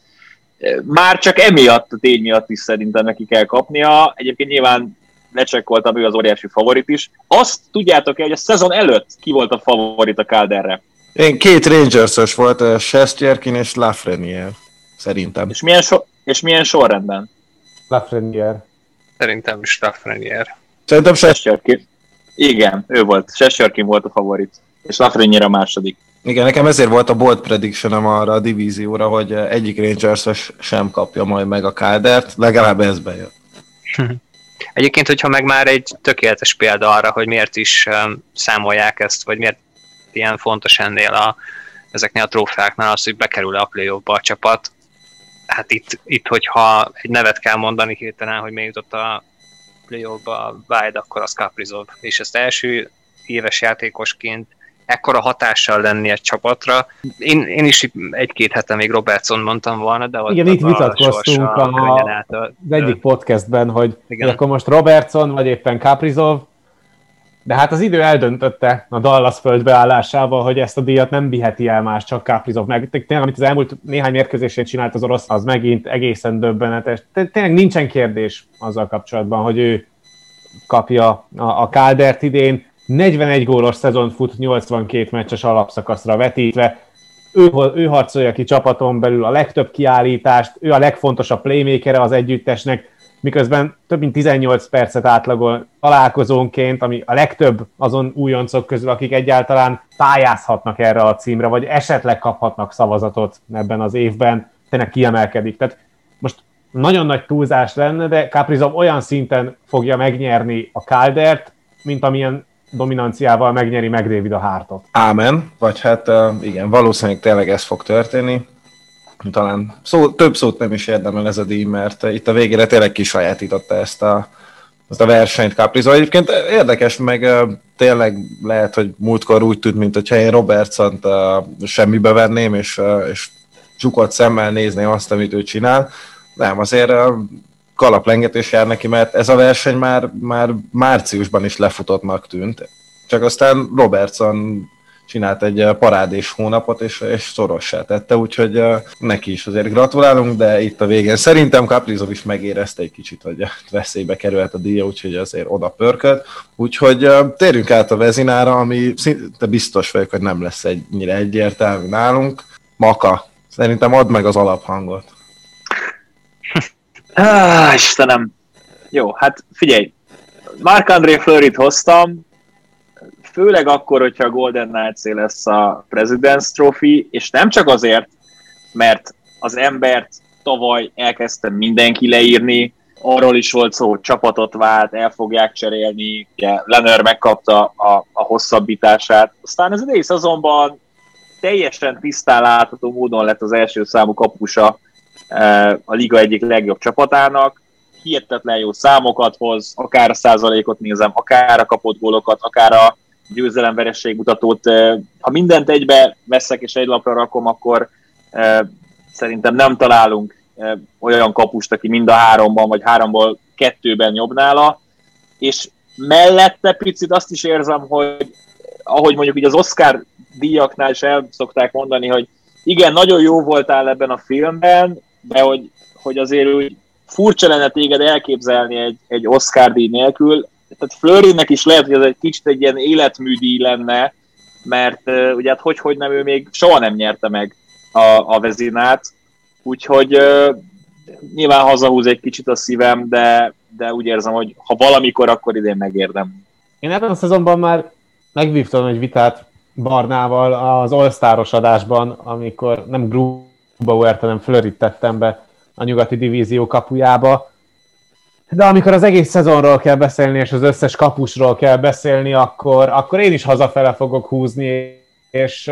már csak emiatt, a tény miatt is szerintem neki kell kapnia. Egyébként nyilván lecsekkoltam, ő az óriási favorit is. Azt tudjátok-e, hogy a szezon előtt ki volt a favorit a Calderre? Én két Rangers-ös volt, eh, Sestjerkin és Lafreniere, szerintem. És milyen, so- és milyen sorrendben? Lafreniere. Szerintem is Lafreniere. Szerintem Sestjerkin. Igen, ő volt. Sestjerkin volt a favorit. És Lafreniere a második. Igen, nekem ezért volt a bold prediction arra a divízióra, hogy eh, egyik rangers sem kapja majd meg a kádert, legalább ez bejön. Egyébként, hogyha meg már egy tökéletes példa arra, hogy miért is számolják ezt, vagy miért ilyen fontos ennél a, ezeknél a trófeáknál az, hogy bekerül a play a csapat. Hát itt, itt, hogyha egy nevet kell mondani hirtelen, hogy még jutott a play-offba a Wild, akkor az Kaprizov. És ezt első éves játékosként ekkora hatással lenni egy csapatra. Én, én is egy-két hete még Robertson mondtam volna, de ott Igen, itt vitatkoztunk a, a, az egyik podcastben, hogy, hogy akkor most Robertson, vagy éppen Kaprizov, de hát az idő eldöntötte a Dallas földbeállásával, hogy ezt a díjat nem viheti el más, csak Kaprizov meg. Tényleg, amit az elmúlt néhány mérkőzésén csinált az orosz, az megint egészen döbbenetes. Tényleg nincsen kérdés azzal kapcsolatban, hogy ő kapja a, a Kádert idén. 41 gólos szezon fut 82 meccses alapszakaszra vetítve. Ő, ő harcolja ki csapaton belül a legtöbb kiállítást, ő a legfontosabb playmakere az együttesnek miközben több mint 18 percet átlagol találkozónként, ami a legtöbb azon újoncok közül, akik egyáltalán pályázhatnak erre a címre, vagy esetleg kaphatnak szavazatot ebben az évben, tényleg kiemelkedik. Tehát most nagyon nagy túlzás lenne, de Caprizov olyan szinten fogja megnyerni a Caldert, mint amilyen dominanciával megnyeri meg David a hártot. Ámen, vagy hát igen, valószínűleg tényleg ez fog történni talán szó, több szót nem is érdemel ez a díj, mert itt a végére tényleg kisajátította ezt a, ezt a versenyt Caprizo. Egyébként érdekes, meg tényleg lehet, hogy múltkor úgy tűnt, mint hogyha én Robertson semmibe venném, és, és csukott szemmel nézném azt, amit ő csinál. Nem, azért kalaplengetés jár neki, mert ez a verseny már, már márciusban is lefutottnak tűnt. Csak aztán Robertson csinált egy parádés hónapot, és, és szorossá tette, úgyhogy neki is azért gratulálunk, de itt a végén szerintem Kaprizov is megérezte egy kicsit, hogy veszélybe került a díja, úgyhogy azért oda pörkölt. Úgyhogy térjünk át a Vezinára, ami szinte biztos vagyok, hogy nem lesz ennyire egyértelmű nálunk. Maka, szerintem add meg az alaphangot. Ah, Istenem. Jó, hát figyelj, Mark André Fleurit hoztam, főleg akkor, hogyha a Golden knights lesz a President's Trophy, és nem csak azért, mert az embert tavaly elkezdte mindenki leírni, arról is volt szó, hogy csapatot vált, el fogják cserélni, ugye Lenner megkapta a, a hosszabbítását. Aztán ez egész azonban teljesen tisztán látható módon lett az első számú kapusa a liga egyik legjobb csapatának, hihetetlen jó számokat hoz, akár a százalékot nézem, akár a kapott gólokat, akár a győzelemveresség mutatót. Ha mindent egybe veszek és egy lapra rakom, akkor szerintem nem találunk olyan kapust, aki mind a háromban, vagy háromból kettőben jobb nála, és mellette picit azt is érzem, hogy ahogy mondjuk így az Oscar díjaknál is el szokták mondani, hogy igen, nagyon jó voltál ebben a filmben, de hogy, hogy azért úgy furcsa lenne téged elképzelni egy, egy Oscar díj nélkül, tehát Flörinnek is lehet, hogy ez egy kicsit egy ilyen életműdíj lenne, mert uh, ugye hát hogy, hogy nem, ő még soha nem nyerte meg a, a vezinát, úgyhogy uh, nyilván hazahúz egy kicsit a szívem, de, de úgy érzem, hogy ha valamikor, akkor idén megérdem. Én ebben a szezonban már megvívtam egy vitát Barnával az all adásban, amikor nem Grubauer, hanem Flörit tettem be a nyugati divízió kapujába, de amikor az egész szezonról kell beszélni, és az összes kapusról kell beszélni, akkor, akkor én is hazafele fogok húzni, és,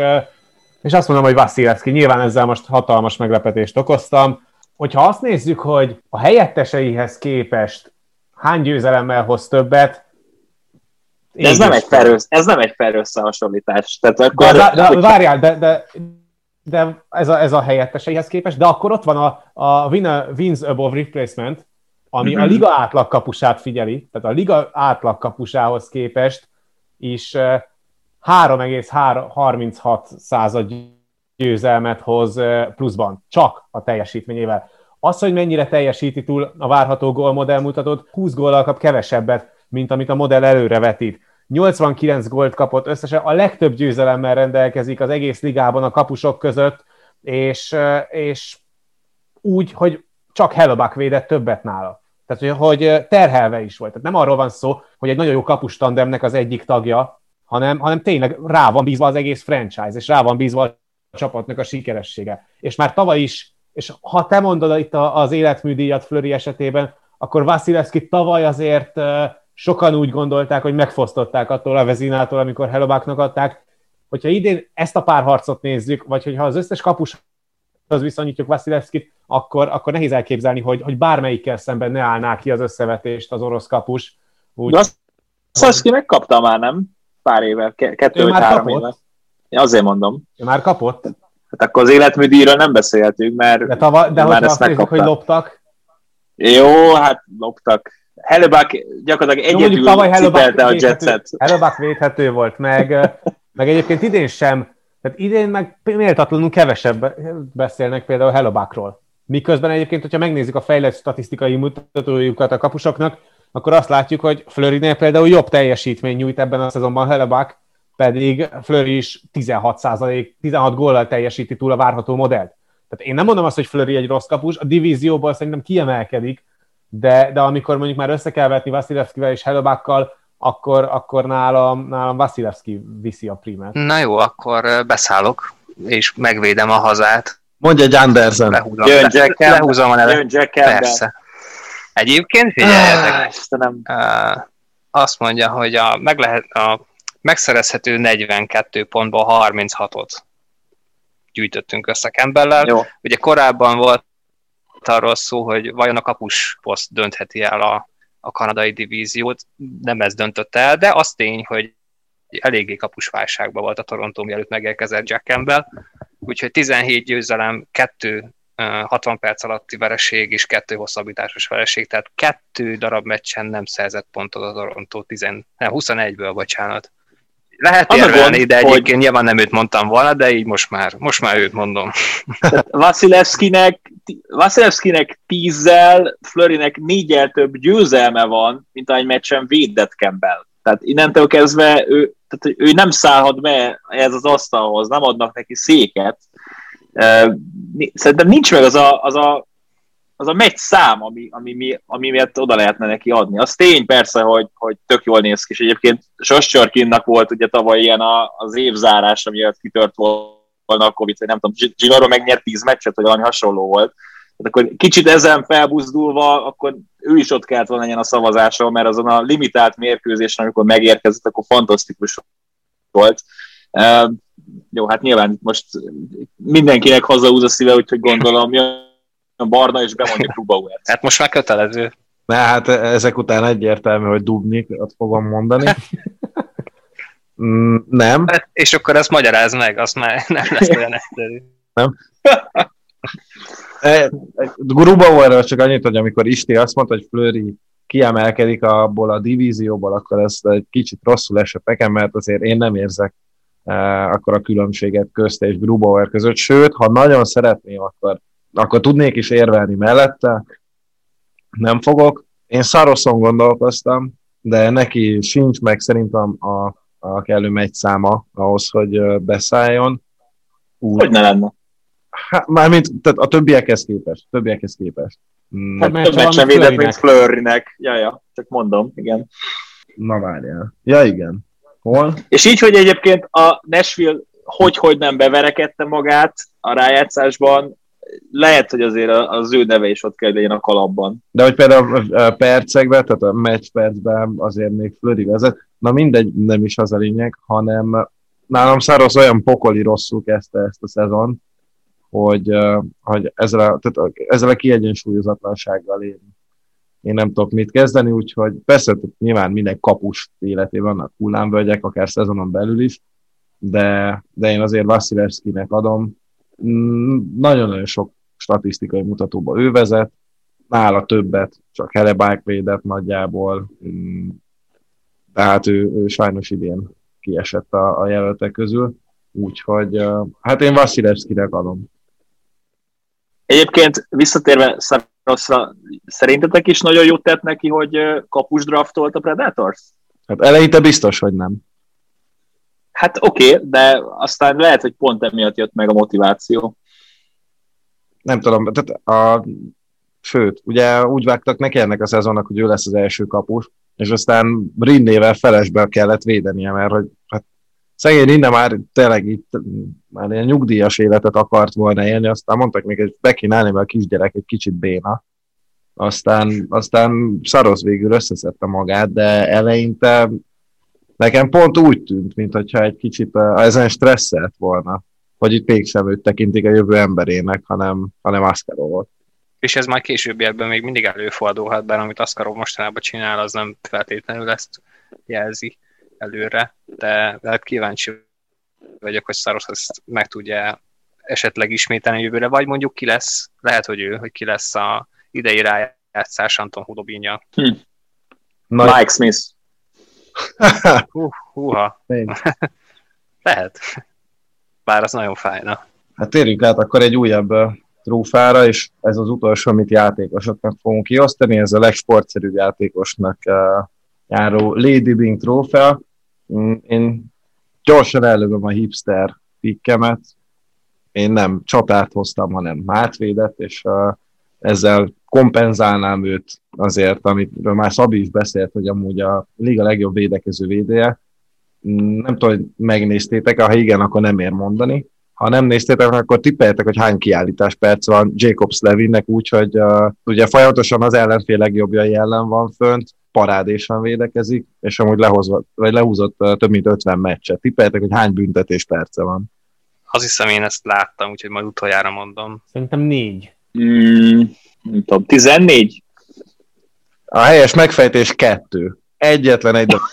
és azt mondom, hogy Vasilevski, nyilván ezzel most hatalmas meglepetést okoztam. Hogyha azt nézzük, hogy a helyetteseihez képest hány győzelemmel hoz többet, de ez nem, egy fair, ez nem egy fair összehasonlítás. Tehát akkor, de, de, de, várjál, de, de, de ez, a, ez a helyetteseihez képest, de akkor ott van a, a winner, wins above replacement, ami a mhm. liga átlag kapusát figyeli, tehát a liga átlag kapusához képest is 3,36 század győzelmet hoz pluszban, csak a teljesítményével. Az, hogy mennyire teljesíti túl a várható gólmodell mutatott, 20 góllal kap kevesebbet, mint amit a modell előre vetít. 89 gólt kapott összesen, a legtöbb győzelemmel rendelkezik az egész ligában a kapusok között, és, és úgy, hogy csak Hellebuck védett többet nála. Tehát, hogy terhelve is volt. Tehát nem arról van szó, hogy egy nagyon jó kapustandemnek az egyik tagja, hanem, hanem tényleg rá van bízva az egész franchise, és rá van bízva a csapatnak a sikeressége. És már tavaly is, és ha te mondod itt az életműdíjat Flöri esetében, akkor Vasilevski tavaly azért sokan úgy gondolták, hogy megfosztották attól a vezinától, amikor Helobáknak adták. Hogyha idén ezt a párharcot nézzük, vagy hogyha az összes kapus az viszonyítjuk Vasilevskit, akkor, akkor nehéz elképzelni, hogy, hogy bármelyikkel szemben ne állná ki az összevetést az orosz kapus. Úgy... De Vasilevski megkapta már, nem? Pár éve, kettő vagy három éve. Én azért mondom. Ő már kapott? Hát akkor az életműdíjról nem beszéltünk, mert De, tava, de már ezt nézzük, hogy loptak. Jó, hát loptak. Hellebuck gyakorlatilag egyedül cipelte a jetset. Hellebuck védhető volt, meg, meg egyébként idén sem tehát idén meg méltatlanul kevesebb beszélnek például Hellobákról. Miközben egyébként, hogyha megnézzük a fejlett statisztikai mutatójukat a kapusoknak, akkor azt látjuk, hogy Flörinél például jobb teljesítmény nyújt ebben a szezonban Hellebák, pedig Flöri is 16 16 góllal teljesíti túl a várható modellt. Tehát én nem mondom azt, hogy Flöri egy rossz kapus, a divízióból szerintem kiemelkedik, de, de amikor mondjuk már össze kell vetni Vasilevskivel és Hellebákkal, akkor, akkor nálam, nálam Vasilevski viszi a primát. Na jó, akkor beszállok, és megvédem a hazát. Mondja egy Andersen. Lehúzom, Jön le, lehúzom a nevet. Jön Persze. Egyébként figyeljetek, ah, azt mondja, hogy a, meg lehet, a megszerezhető 42 pontból 36-ot gyűjtöttünk össze Campbell-lel. Ugye korábban volt arról szó, hogy vajon a kapus poszt döntheti el a a kanadai divíziót, nem ez döntött el, de az tény, hogy eléggé kapusválságban volt a Toronto, mielőtt megérkezett Jack Campbell, úgyhogy 17 győzelem, 2 60 perc alatti vereség és kettő hosszabbításos vereség, tehát kettő darab meccsen nem szerzett pontot a Toronto, 10, nem, 21-ből, bocsánat. Lehet érvelni, de egyébként hogy... nyilván nem őt mondtam volna, de így most már, most már őt mondom. Vasilevskinek, Vasilevskinek tízzel, Flörinek négyel több győzelme van, mint egy meccsen védett Campbell. Tehát innentől kezdve ő, tehát ő nem szállhat be ez az asztalhoz, nem adnak neki széket. Szerintem nincs meg az a, az a az a megy szám, ami, ami, ami miatt oda lehetne neki adni. Az tény persze, hogy, hogy tök jól néz ki, és egyébként Soscsorkinnak volt ugye tavaly ilyen a, az évzárás, miatt kitört volna a Covid, vagy nem tudom, Giloro megnyert 10 meccset, vagy valami hasonló volt. Tehát akkor kicsit ezen felbuzdulva, akkor ő is ott kellett volna legyen a szavazáson, mert azon a limitált mérkőzésen, amikor megérkezett, akkor fantasztikus volt. Uh, jó, hát nyilván most mindenkinek hazahúz a szíve, úgyhogy gondolom, a barna, és bemondja Grubauer. Hát most már kötelező. Na hát ezek után egyértelmű, hogy Dubnik, azt fogom mondani. Mm, nem. Hát, és akkor ezt magyaráz meg, azt már nem lesz olyan egyszerű. Nem. E, Grubauerről csak annyit, hogy amikor Isti azt mondta, hogy Flöri kiemelkedik abból a divízióból, akkor ez egy kicsit rosszul esett nekem, mert azért én nem érzek uh, akkor a különbséget közt és Grubauer között. Sőt, ha nagyon szeretném, akkor akkor tudnék is érvelni mellette, nem fogok. Én Szaroszon gondolkoztam, de neki sincs meg szerintem a, a kellő megy száma ahhoz, hogy beszálljon. Úgy, hogy ne lenne? Hát, mármint tehát a többiekhez képest. Többiekhez képest. Hát több meccsen védett, mint Flurrynek. Ja, ja, csak mondom, igen. Na várjál. Ja, igen. Hol? És így, hogy egyébként a Nashville hogy-hogy nem beverekedte magát a rájátszásban, lehet, hogy azért az ő neve is ott kell legyen a kalapban. De hogy például a percekben, tehát a meccs percben azért még Flöri vezet, na mindegy, nem is az a lényeg, hanem nálam Száros olyan pokoli rosszul kezdte ezt a szezon, hogy, hogy ezzel, a, tehát ezzel a kiegyensúlyozatlansággal én, én nem tudok mit kezdeni, úgyhogy persze nyilván minden kapus életében vannak hullámvölgyek, akár szezonon belül is, de, de én azért Vasilevskinek adom, nagyon-nagyon sok statisztikai mutatóba ő vezet, nála többet, csak Helebák védett nagyjából, mm, tehát ő, ő sajnos idén kiesett a, a jelöltek közül, úgyhogy hát én Vasilevskinek adom. Egyébként visszatérve Szarosra, szerintetek is nagyon jót tett neki, hogy kapus draftolt a Predators? Hát eleinte biztos, hogy nem. Hát oké, okay, de aztán lehet, hogy pont emiatt jött meg a motiváció. Nem tudom, tehát a, sőt, ugye úgy vágtak neki ennek a szezonnak, hogy ő lesz az első kapus, és aztán Rinnével felesbe kellett védenie, mert hogy hát szegény Rinne már tényleg itt már ilyen nyugdíjas életet akart volna élni, aztán mondtak még, hogy be kéne állni, mert a kisgyerek egy kicsit béna. Aztán, aztán Szarosz végül összeszedte magát, de eleinte Nekem pont úgy tűnt, mintha egy kicsit uh, ezen stresszelt volna, hogy itt mégsem őt tekintik a jövő emberének, hanem, hanem Aszkarovot. És ez már későbbiekben még mindig előfordulhat, bár amit Aszkarov mostanában csinál, az nem feltétlenül ezt jelzi előre, de, de hát kíváncsi vagyok, hogy Szaros ezt meg tudja esetleg ismételni jövőre, vagy mondjuk ki lesz, lehet, hogy ő, hogy ki lesz a idei rájátszás Anton Hudobinja. Hm. Mike Smith. Hú, húha. Lehet. Bár az nagyon fájna. Hát térjünk át akkor egy újabb trófára, és ez az utolsó, amit játékosoknak fogunk kiosztani, ez a legsportszerűbb játékosnak járó Lady Bing trófea. Mm, én gyorsan előbb a hipster pikkemet. Én nem csatát hoztam, hanem mátvédet, és ezzel kompenzálnám őt azért, amiről már Szabi is beszélt, hogy amúgy a liga legjobb védekező védője. Nem tudom, hogy megnéztétek, ha igen, akkor nem ér mondani. Ha nem néztétek, akkor tippeljetek, hogy hány kiállítás perc van Jacobs Levinnek, úgyhogy uh, ugye folyamatosan az ellenfél legjobbjai ellen van fönt, parádésan védekezik, és amúgy lehozott, vagy lehúzott uh, több mint 50 meccset. Tippeljetek, hogy hány büntetés perce van. Az hiszem én ezt láttam, úgyhogy majd utoljára mondom. Szerintem négy. Mm, nem tudom, 14? A helyes megfejtés kettő. Egyetlen egy darab,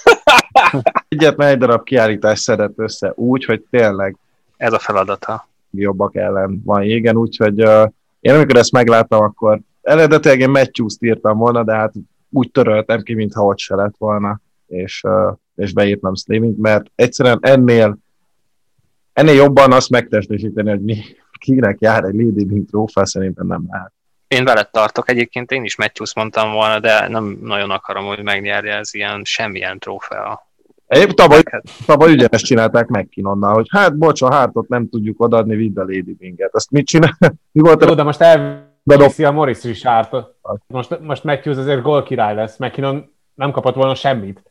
egyetlen egy darab kiállítás szedett össze úgy, hogy tényleg ez a feladata. Jobbak ellen van igen, úgyhogy uh, én amikor ezt megláttam, akkor eredetileg én matthews írtam volna, de hát úgy töröltem ki, mintha ott se lett volna, és uh, és beírtam Slavint, mert egyszerűen ennél ennél jobban azt megtestesíteni, hogy mi, kinek jár egy Lady Bing trófea, szerintem nem lehet. Én veled tartok egyébként, én is Matthews mondtam volna, de nem nagyon akarom, hogy megnyerje ez ilyen semmilyen trófea. Épp tavaly, tavaly ugyanezt csinálták McKinnonnal, hogy hát bocs, a hártot nem tudjuk odaadni, vidd a Lady Binget. Azt mit csinál? Mi volt Jó, de most elviszi a Morris is hártot. Most, most Matthews azért gól király lesz. McKinnon nem kapott volna semmit.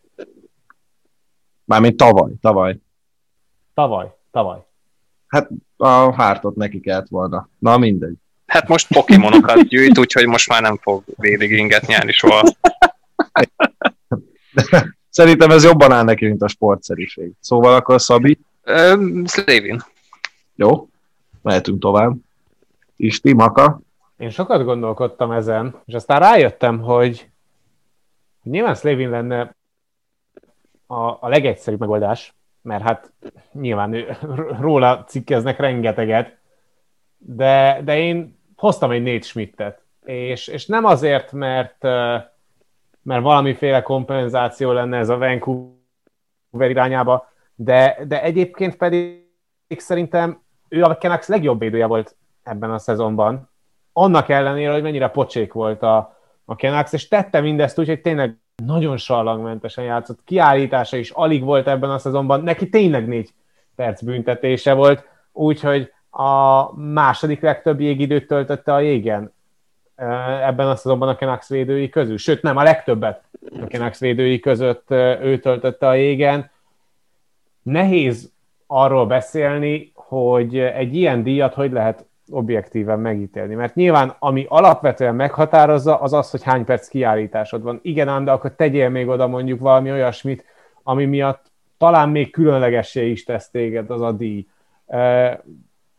Mármint tavaly, tavaly. Tavaly, tavaly. Hát a hártot neki kellett volna. Na mindegy. Hát most Pokémonokat gyűjt, úgyhogy most már nem fog védiginget nyerni soha. Szerintem ez jobban áll neki, mint a sportszerűség. Szóval akkor Szabi? Slavin. Jó, mehetünk tovább. Isti, Maka? Én sokat gondolkodtam ezen, és aztán rájöttem, hogy nyilván Slavin lenne a, a legegyszerűbb megoldás, mert hát nyilván ő, róla cikkeznek rengeteget, de, de én hoztam egy Nate Schmidtet, és, és nem azért, mert, mert valamiféle kompenzáció lenne ez a Vancouver irányába, de, de egyébként pedig szerintem ő a Canucks legjobb védője volt ebben a szezonban, annak ellenére, hogy mennyire pocsék volt a, a Canucks, és tette mindezt úgy, hogy tényleg nagyon sallagmentesen játszott, kiállítása is alig volt ebben a szezonban, neki tényleg négy perc büntetése volt, úgyhogy a második legtöbb jégidőt töltötte a jégen ebben a szezonban a Canucks védői közül. Sőt, nem, a legtöbbet a Canucks védői között ő töltötte a jégen. Nehéz arról beszélni, hogy egy ilyen díjat hogy lehet objektíven megítélni. Mert nyilván, ami alapvetően meghatározza, az az, hogy hány perc kiállításod van. Igen ám, de akkor tegyél még oda mondjuk valami olyasmit, ami miatt talán még különlegessé is tesz téged az a díj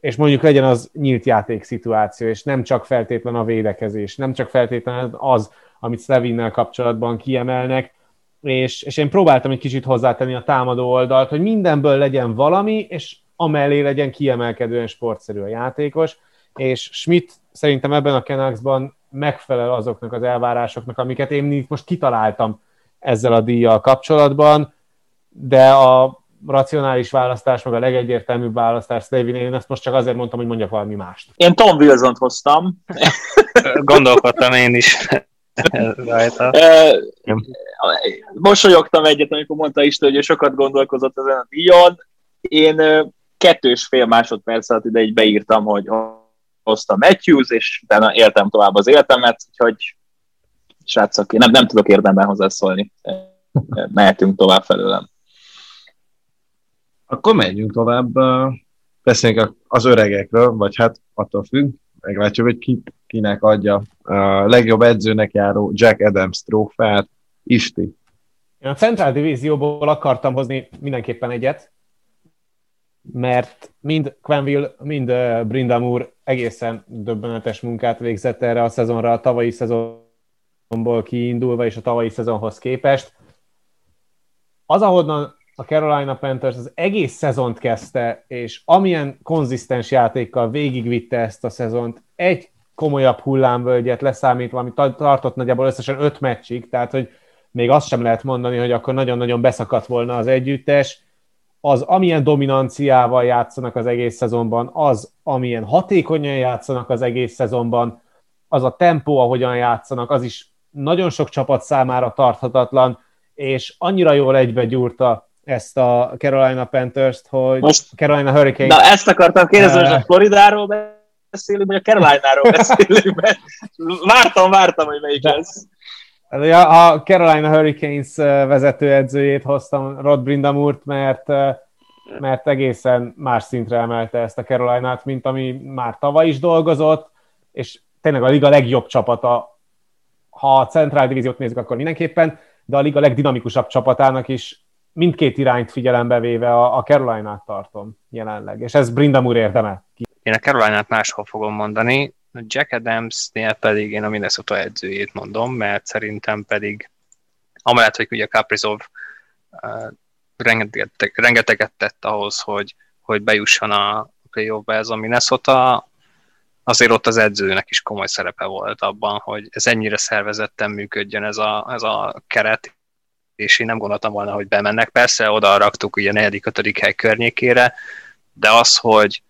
és mondjuk legyen az nyílt játék szituáció, és nem csak feltétlen a védekezés, nem csak feltétlen az, amit Slevinnel kapcsolatban kiemelnek, és, és én próbáltam egy kicsit hozzátenni a támadó oldalt, hogy mindenből legyen valami, és amellé legyen kiemelkedően sportszerű a játékos, és Schmidt szerintem ebben a Canucksban megfelel azoknak az elvárásoknak, amiket én itt most kitaláltam ezzel a díjjal kapcsolatban, de a racionális választás, meg a legegyértelműbb választás Slavin, én ezt most csak azért mondtam, hogy mondjak valami mást. Én Tom wilson hoztam. Gondolkodtam én is rajta. Mosolyogtam egyet, amikor mondta Isten, hogy sokat gondolkozott ezen a díjon. Én kettős fél másodperc alatt ide így beírtam, hogy hoztam Matthews, és utána éltem tovább az életemet, úgyhogy srácok, én nem, nem tudok érdemben hozzászólni. Mehetünk tovább felőlem. Akkor menjünk tovább, beszéljünk az öregekről, vagy hát attól függ, meglátjuk, hogy ki, kinek adja a legjobb edzőnek járó Jack Adams trófeát, Isti. Én a Central Divízióból akartam hozni mindenképpen egyet, mert mind Quenville, mind Brindam úr egészen döbbenetes munkát végzett erre a szezonra, a tavalyi szezonból kiindulva és a tavalyi szezonhoz képest. Az, ahonnan a Carolina Panthers az egész szezont kezdte, és amilyen konzisztens játékkal végigvitte ezt a szezont, egy komolyabb hullámvölgyet leszámítva, ami tartott nagyjából összesen öt meccsig, tehát hogy még azt sem lehet mondani, hogy akkor nagyon-nagyon beszakadt volna az együttes, az amilyen dominanciával játszanak az egész szezonban, az amilyen hatékonyan játszanak az egész szezonban, az a tempó, ahogyan játszanak, az is nagyon sok csapat számára tarthatatlan, és annyira jól egybe gyúrta ezt a Carolina Panthers-t, hogy Most, Carolina Hurricane... Na, ezt akartam kérdezni, hogy a. Floridáról beszélünk, vagy a Carolina-ról beszélünk, mert vártam, vártam, hogy melyik lesz. Hát, a Carolina Hurricanes vezetőedzőjét hoztam, Rod Brindamurt, mert, mert egészen más szintre emelte ezt a Carolina-t, mint ami már tavaly is dolgozott, és tényleg a liga legjobb csapata, ha a Central Divíziót nézzük, akkor mindenképpen, de a liga legdinamikusabb csapatának is mindkét irányt figyelembe véve a, a Carolina-t tartom jelenleg, és ez Brindam úr érdeme. Én a Carolina-t máshol fogom mondani, Jack Adams-nél pedig én a Minnesota edzőjét mondom, mert szerintem pedig amellett, hogy ugye Kaprizov uh, rengeteget, rengeteget tett ahhoz, hogy, hogy bejusson a playoffba ez a Minnesota, azért ott az edzőnek is komoly szerepe volt abban, hogy ez ennyire szervezetten működjön ez a, ez a keret, és én nem gondoltam volna, hogy bemennek. Persze oda raktuk ugye a negyedik, ötödik hely környékére, de az, hogy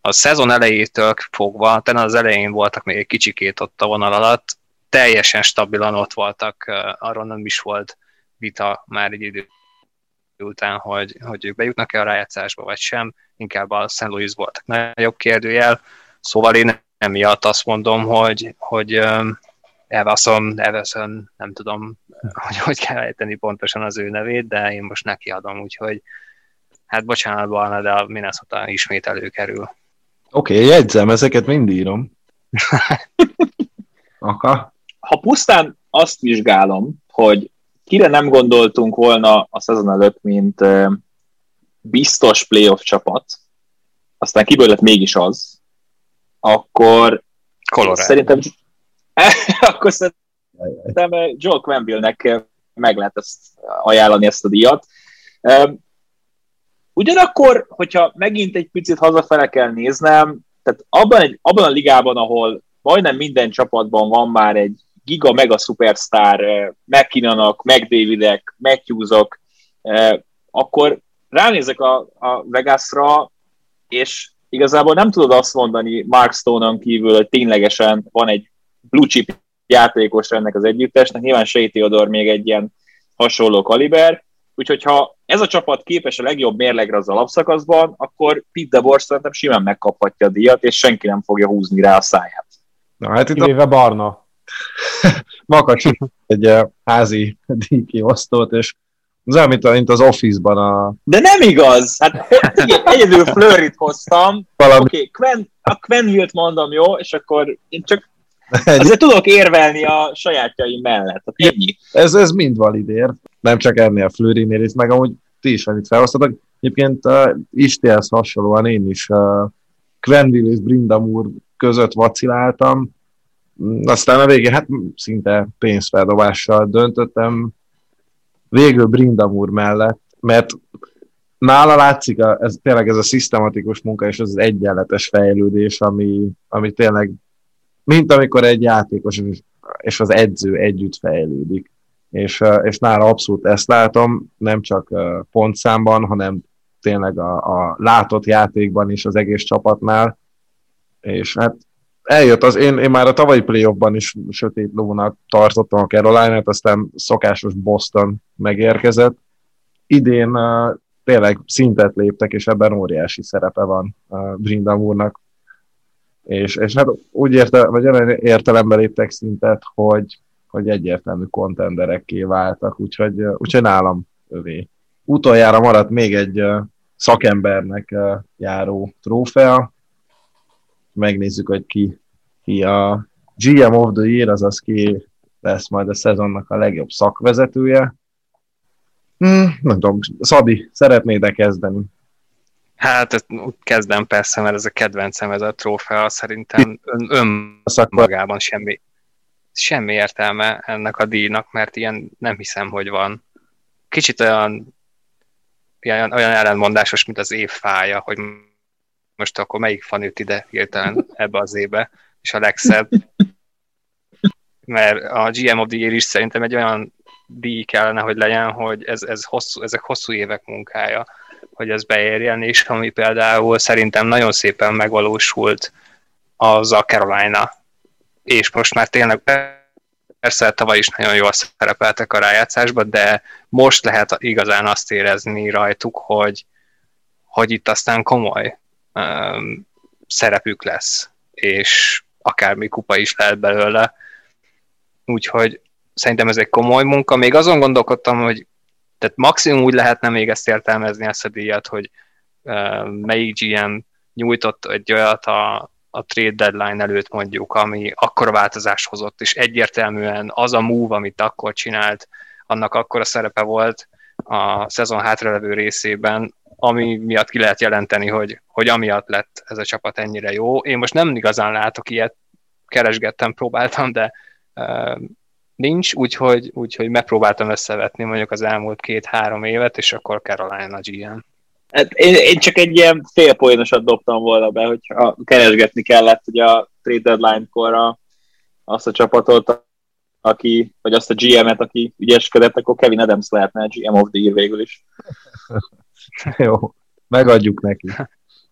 a szezon elejétől fogva, talán az elején voltak még egy kicsikét ott a vonal alatt, teljesen stabilan ott voltak, arról nem is volt vita már egy idő után, hogy, hogy ők bejutnak-e a rájátszásba, vagy sem, inkább a St. Louis volt nagyobb kérdőjel, szóval én emiatt azt mondom, hogy, hogy Everson, Everson, nem tudom, hogy hogy kell ejteni pontosan az ő nevét, de én most neki adom, úgyhogy hát bocsánat, Barna, de a Minnesota ismét előkerül. Oké, okay, jegyzem, ezeket mind írom. Aka? Ha pusztán azt vizsgálom, hogy kire nem gondoltunk volna a szezon előtt, mint biztos playoff csapat, aztán kiből lett mégis az, akkor Colorado. szerintem akkor szerintem Joel Quenville-nek meg lehet ezt ajánlani ezt a díjat. Ugyanakkor, hogyha megint egy picit hazafele kell néznem, tehát abban, egy, abban a ligában, ahol majdnem minden csapatban van már egy giga mega superstar, McKinnonak, McDavidek, Matthewsok, akkor ránézek a, a Vegasra, és igazából nem tudod azt mondani Mark Stone-on kívül, hogy ténylegesen van egy blue chip játékos ennek az együttesnek, nyilván Shea Theodore még egy ilyen hasonló kaliber, úgyhogy ha ez a csapat képes a legjobb mérlegre az alapszakaszban, akkor Pete DeBoer szerintem simán megkaphatja a díjat, és senki nem fogja húzni rá a száját. Na, hát itt Kivéve a... Barna. Makacs egy uh, házi díjkiosztót, és az olyan, mint, mint az Office-ban a... De nem igaz! Hát igen, egyedül Fleurit hoztam. Valami... Oké, okay, Quen, a Quenville-t mondom, jó? És akkor én csak Azért tudok érvelni a sajátjaim mellett. Ennyi. Ez, ez mind valid ér. Nem csak ennél a Flőrinél, itt meg amúgy ti is annyit felhoztatok. Egyébként uh, Istihez hasonlóan én is uh, Quenville és Brindamur között vaciláltam. Aztán a végén hát szinte pénzfeldobással döntöttem. Végül Brindamur mellett, mert nála látszik, a, ez, tényleg ez a szisztematikus munka és az egyenletes fejlődés, ami, ami tényleg mint amikor egy játékos és az edző együtt fejlődik. És, és nála abszolút ezt látom, nem csak pontszámban, hanem tényleg a, a látott játékban is az egész csapatnál. És hát eljött az, én, én már a tavalyi playoffban is sötét lónak tartottam a Carolina-t, aztán szokásos Boston megérkezett. Idén uh, tényleg szintet léptek, és ebben óriási szerepe van uh, Brindam úrnak és, és hát úgy érte, vagy olyan értelemben léptek szintet, hogy, hogy egyértelmű kontenderekké váltak, úgyhogy, úgyhogy nálam övé. Utoljára maradt még egy szakembernek járó trófea. Megnézzük, hogy ki, ki a GM of the Year, azaz ki lesz majd a szezonnak a legjobb szakvezetője. Hmm, nem tudom, Szabi, szeretnéd-e kezdeni? Hát ezt kezdem persze, mert ez a kedvencem, ez a trófea, szerintem ön, önmagában semmi, semmi értelme ennek a díjnak, mert ilyen nem hiszem, hogy van. Kicsit olyan, olyan, olyan ellenmondásos, mint az év fája, hogy most akkor melyik fan jött ide hirtelen ebbe az évbe, és a legszebb. Mert a GM of the Year is szerintem egy olyan díj kellene, hogy legyen, hogy ez, ez hosszú, ezek hosszú évek munkája hogy ez beérjen, és ami például szerintem nagyon szépen megvalósult az a Carolina. És most már tényleg persze tavaly is nagyon jól szerepeltek a rájátszásban, de most lehet igazán azt érezni rajtuk, hogy, hogy itt aztán komoly um, szerepük lesz, és akármi kupa is lehet belőle. Úgyhogy szerintem ez egy komoly munka. Még azon gondolkodtam, hogy tehát maximum úgy lehetne még ezt értelmezni, ezt a díjat, hogy uh, melyik GM nyújtott egy olyat a, a trade deadline előtt mondjuk, ami akkor változást hozott, és egyértelműen az a move, amit akkor csinált, annak akkor a szerepe volt a szezon hátralevő részében, ami miatt ki lehet jelenteni, hogy, hogy amiatt lett ez a csapat ennyire jó. Én most nem igazán látok ilyet, keresgettem, próbáltam, de nincs, úgyhogy, úgyhogy megpróbáltam összevetni mondjuk az elmúlt két-három évet, és akkor Carolina GM. Hát én, én csak egy ilyen félpoénosat dobtam volna be, hogyha keresgetni kellett ugye a trade deadline-kor a, azt a csapatot, aki, vagy azt a GM-et, aki ügyeskedett, akkor Kevin Adams lehetne a GM of the Year végül is. Jó, megadjuk neki.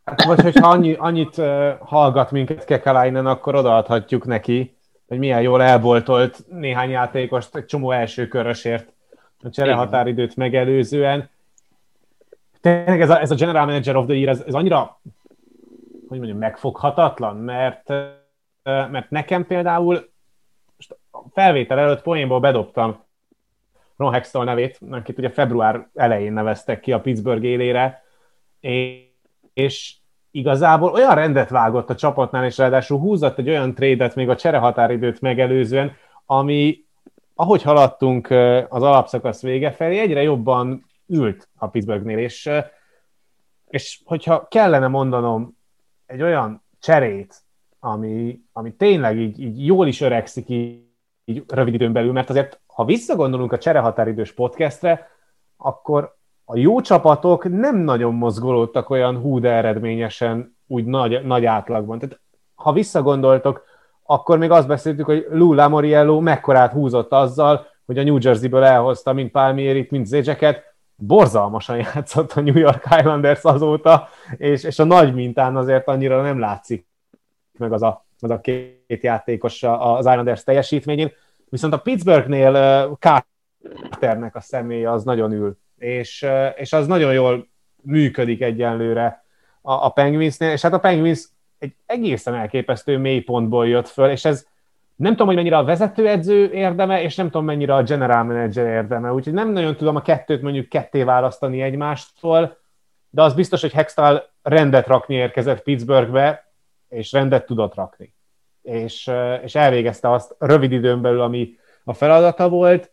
Hát, vagy hogyha annyi, annyit uh, hallgat minket Kekalainen, akkor odaadhatjuk neki, hogy milyen jól elboltolt néhány játékost egy csomó első körösért a csere határidőt megelőzően. Tényleg ez a, ez a General Manager of the Year, ez, ez annyira, hogy mondjam, megfoghatatlan, mert, mert nekem például felvétel előtt poénból bedobtam Ron Hextall nevét, akit ugye február elején neveztek ki a Pittsburgh élére, és igazából olyan rendet vágott a csapatnál, és ráadásul húzott egy olyan trédet még a cserehatáridőt megelőzően, ami, ahogy haladtunk az alapszakasz vége felé, egyre jobban ült a Pittsburghnél, és, és hogyha kellene mondanom egy olyan cserét, ami, ami tényleg így, így jól is öregszik így, így rövid időn belül, mert azért, ha visszagondolunk a cserehatáridős podcastre, akkor a jó csapatok nem nagyon mozgolódtak olyan hú, de eredményesen úgy nagy, nagy átlagban. Tehát, ha visszagondoltok, akkor még azt beszéltük, hogy Lou Lamoriello mekkorát húzott azzal, hogy a New Jersey-ből elhozta mind Palmierit, mind Zécseket, borzalmasan játszott a New York Islanders azóta, és, és a nagy mintán azért annyira nem látszik meg az a, az a két játékos az Islanders teljesítményén. Viszont a Pittsburghnél Carternek a személye az nagyon ül és, és az nagyon jól működik egyenlőre a, a Penguinsnél, és hát a Penguins egy egészen elképesztő mélypontból jött föl, és ez nem tudom, hogy mennyire a vezetőedző érdeme, és nem tudom, mennyire a general manager érdeme, úgyhogy nem nagyon tudom a kettőt mondjuk ketté választani egymástól, de az biztos, hogy Hextall rendet rakni érkezett Pittsburghbe, és rendet tudott rakni. És, és elvégezte azt rövid időn belül, ami a feladata volt,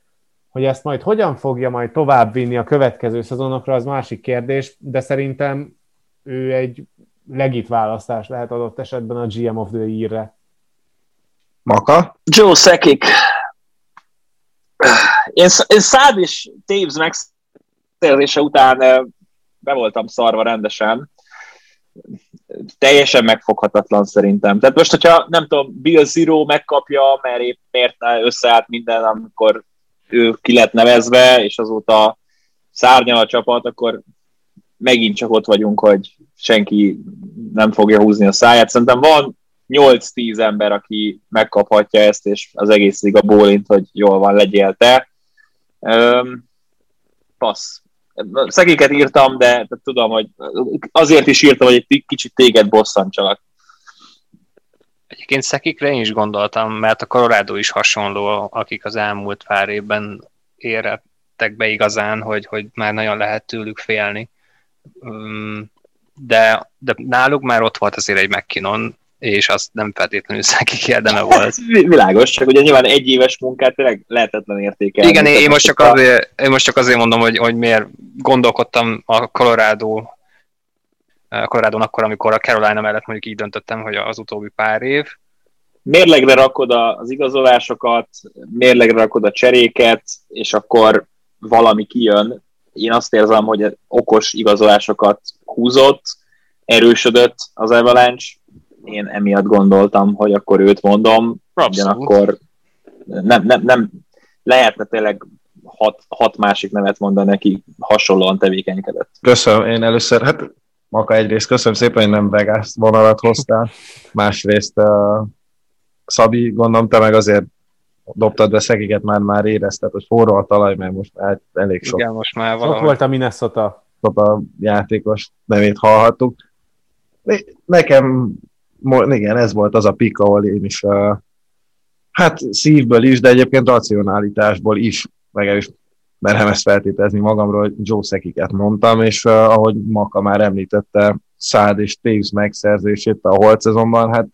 hogy ezt majd hogyan fogja majd továbbvinni a következő szezonokra, az másik kérdés, de szerintem ő egy legit választás lehet adott esetben a GM of the Year-re. Maka? Joe Szekik. Én, én Szád és Taves megszerzése után be voltam szarva rendesen. Teljesen megfoghatatlan szerintem. Tehát most, hogyha nem tudom, Bill Zero megkapja, mert épp miért összeállt minden, amikor ő ki lett nevezve, és azóta szárnyal a csapat, akkor megint csak ott vagyunk, hogy senki nem fogja húzni a száját. Szerintem van 8-10 ember, aki megkaphatja ezt, és az egész liga bólint, hogy jól van, legyél te. Üm, passz. Szekéket írtam, de tudom, hogy azért is írtam, hogy egy kicsit téged bosszantsalak. Egyébként Szekikre én is gondoltam, mert a Colorado is hasonló, akik az elmúlt pár évben érettek be igazán, hogy, hogy már nagyon lehet tőlük félni. De, de náluk már ott volt azért egy McKinnon, és az nem feltétlenül Szekik érdeme volt. Világos, csak ugye nyilván egy éves munkát tényleg lehetetlen értékelni. Igen, én most, csak azért, én most csak azért mondom, hogy, hogy miért gondolkodtam a Colorado colorado akkor, amikor a Carolina mellett mondjuk így döntöttem, hogy az utóbbi pár év. Mérlegre rakod az igazolásokat, mérlegre rakod a cseréket, és akkor valami kijön. Én azt érzem, hogy okos igazolásokat húzott, erősödött az Avalanche. Én emiatt gondoltam, hogy akkor őt mondom, ugyanakkor nem, nem, nem lehetne tényleg hat, hat másik nevet mondani, neki hasonlóan tevékenykedett. Köszönöm, én először, hát Maka egyrészt köszönöm szépen, hogy nem Vegas vonalat hoztál, másrészt uh, Szabi, gondolom te meg azért dobtad be szegiket, már már érezted, hogy forró a talaj, mert most már elég sok. Igen, most már valahogy. Sok volt a Minnesota. A játékos nevét hallhattuk. Nekem, igen, ez volt az a pik, ahol én is uh, hát szívből is, de egyébként racionálitásból is, meg is merem ezt feltételezni magamról, hogy Joe Szekiket mondtam, és uh, ahogy Maka már említette, Szád és Taves megszerzését a holt szezonban, hát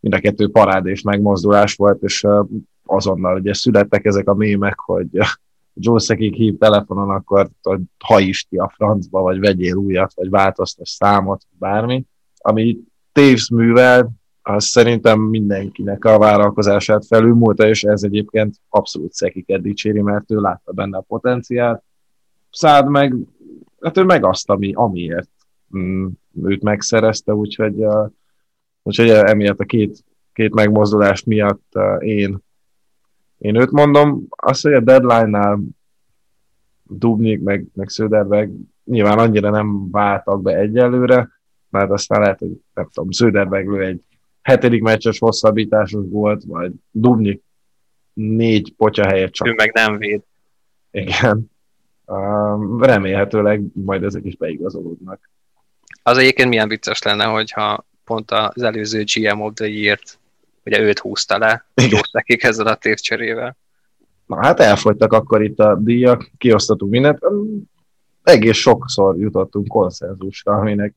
mind a kettő parád és megmozdulás volt, és uh, azonnal ugye születtek ezek a mémek, hogy uh, Joe Szekik hív telefonon, akkor ha is ki a francba, vagy vegyél újat, vagy változtas számot, bármi. Ami Taves művel, az szerintem mindenkinek a vállalkozását felülmúlta, és ez egyébként abszolút szekiket dicséri, mert ő látta benne a potenciált. Szád meg, hát ő meg azt, ami, amiért mm, őt megszerezte, úgyhogy, uh, úgyhogy emiatt a két, két megmozdulás miatt uh, én én őt mondom, azt, hogy a deadline-nál Dubnyik, meg, meg Söderberg nyilván annyira nem váltak be egyelőre, mert aztán lehet, hogy nem tudom, Söderberg egy hetedik meccses hosszabbításos volt, vagy Dubnyik négy potya helyett csak. Ő meg nem véd. Igen. Uh, remélhetőleg majd ezek is beigazolódnak. Az egyébként milyen vicces lenne, hogyha pont az előző GM of the Year-t, ugye őt húzta le, nekik ezzel a tévcserével. Na hát elfogytak akkor itt a díjak, kiosztottuk mindent. Egész sokszor jutottunk konszenzusra, aminek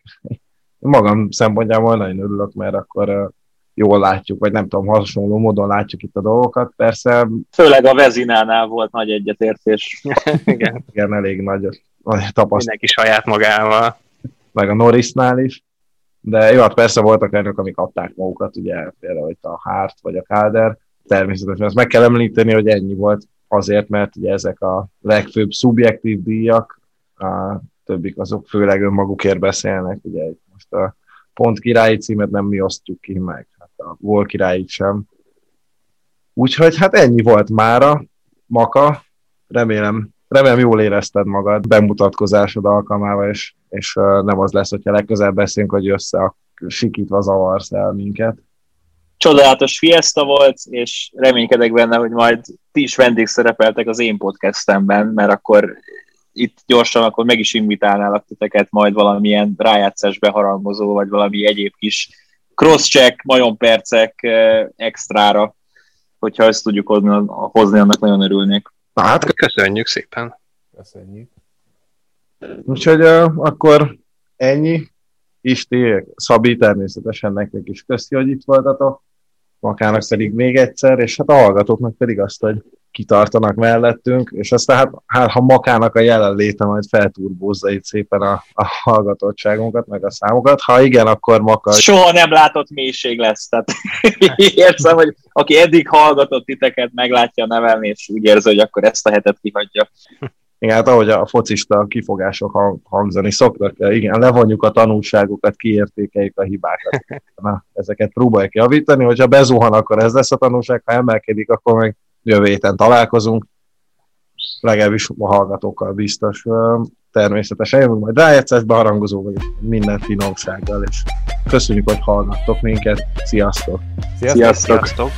magam szempontjából nagyon örülök, mert akkor jól látjuk, vagy nem tudom, hasonló módon látjuk itt a dolgokat. Persze... Főleg a Vezinánál volt nagy egyetértés. Igen. Igen, elég nagy, nagy tapasztalat. Mindenki saját magával. Meg a Norrisnál is. De jó, hát persze voltak olyanok, amik adták magukat, ugye például itt a Hárt vagy a Káder. Természetesen ezt meg kell említeni, hogy ennyi volt azért, mert ugye ezek a legfőbb szubjektív díjak, a többik azok főleg önmagukért beszélnek, ugye most a pont királyi címet nem mi osztjuk ki meg a Vol királyit sem. Úgyhogy hát ennyi volt mára, Maka, remélem, remélem jól érezted magad bemutatkozásod alkalmával, és, és nem az lesz, hogyha legközelebb beszélünk, hogy össze a sikítva zavarsz el minket. Csodálatos fiesta volt, és reménykedek benne, hogy majd ti is vendégszerepeltek az én podcastemben, mert akkor itt gyorsan akkor meg is invitálnálak titeket majd valamilyen rájátszás beharangozó, vagy valami egyéb kis cross-check, percek eh, extrára, hogyha ezt tudjuk hozni, hozni annak nagyon örülnék. Na hát köszönjük szépen. Köszönjük. Úgyhogy uh, akkor ennyi. Isti, Szabi természetesen nektek is köszi, hogy itt voltatok. Makának pedig még egyszer, és hát a hallgatóknak pedig azt, hogy kitartanak mellettünk, és aztán hát, hát ha Makának a jelenléte majd felturbózza itt szépen a, a hallgatottságunkat, meg a számokat, ha igen, akkor Maka... Soha nem látott mélység lesz, tehát érzem, hogy aki eddig hallgatott titeket, meglátja a nevelni, és úgy érzi, hogy akkor ezt a hetet kihagyja. Igen, hát ahogy a focista kifogások hangzani szoktak, igen, levonjuk a tanulságokat, kiértékeljük a hibákat. Na, ezeket próbáljuk javítani, hogyha bezuhan, akkor ez lesz a tanulság, ha emelkedik, akkor meg jövő héten találkozunk, legalábbis a hallgatókkal biztos. Természetesen jövünk majd rájegyszásba harangozó vagy minden finomsággal, és köszönjük, hogy hallgattok minket. Sziasztok! Sziasztok! Sziasztok.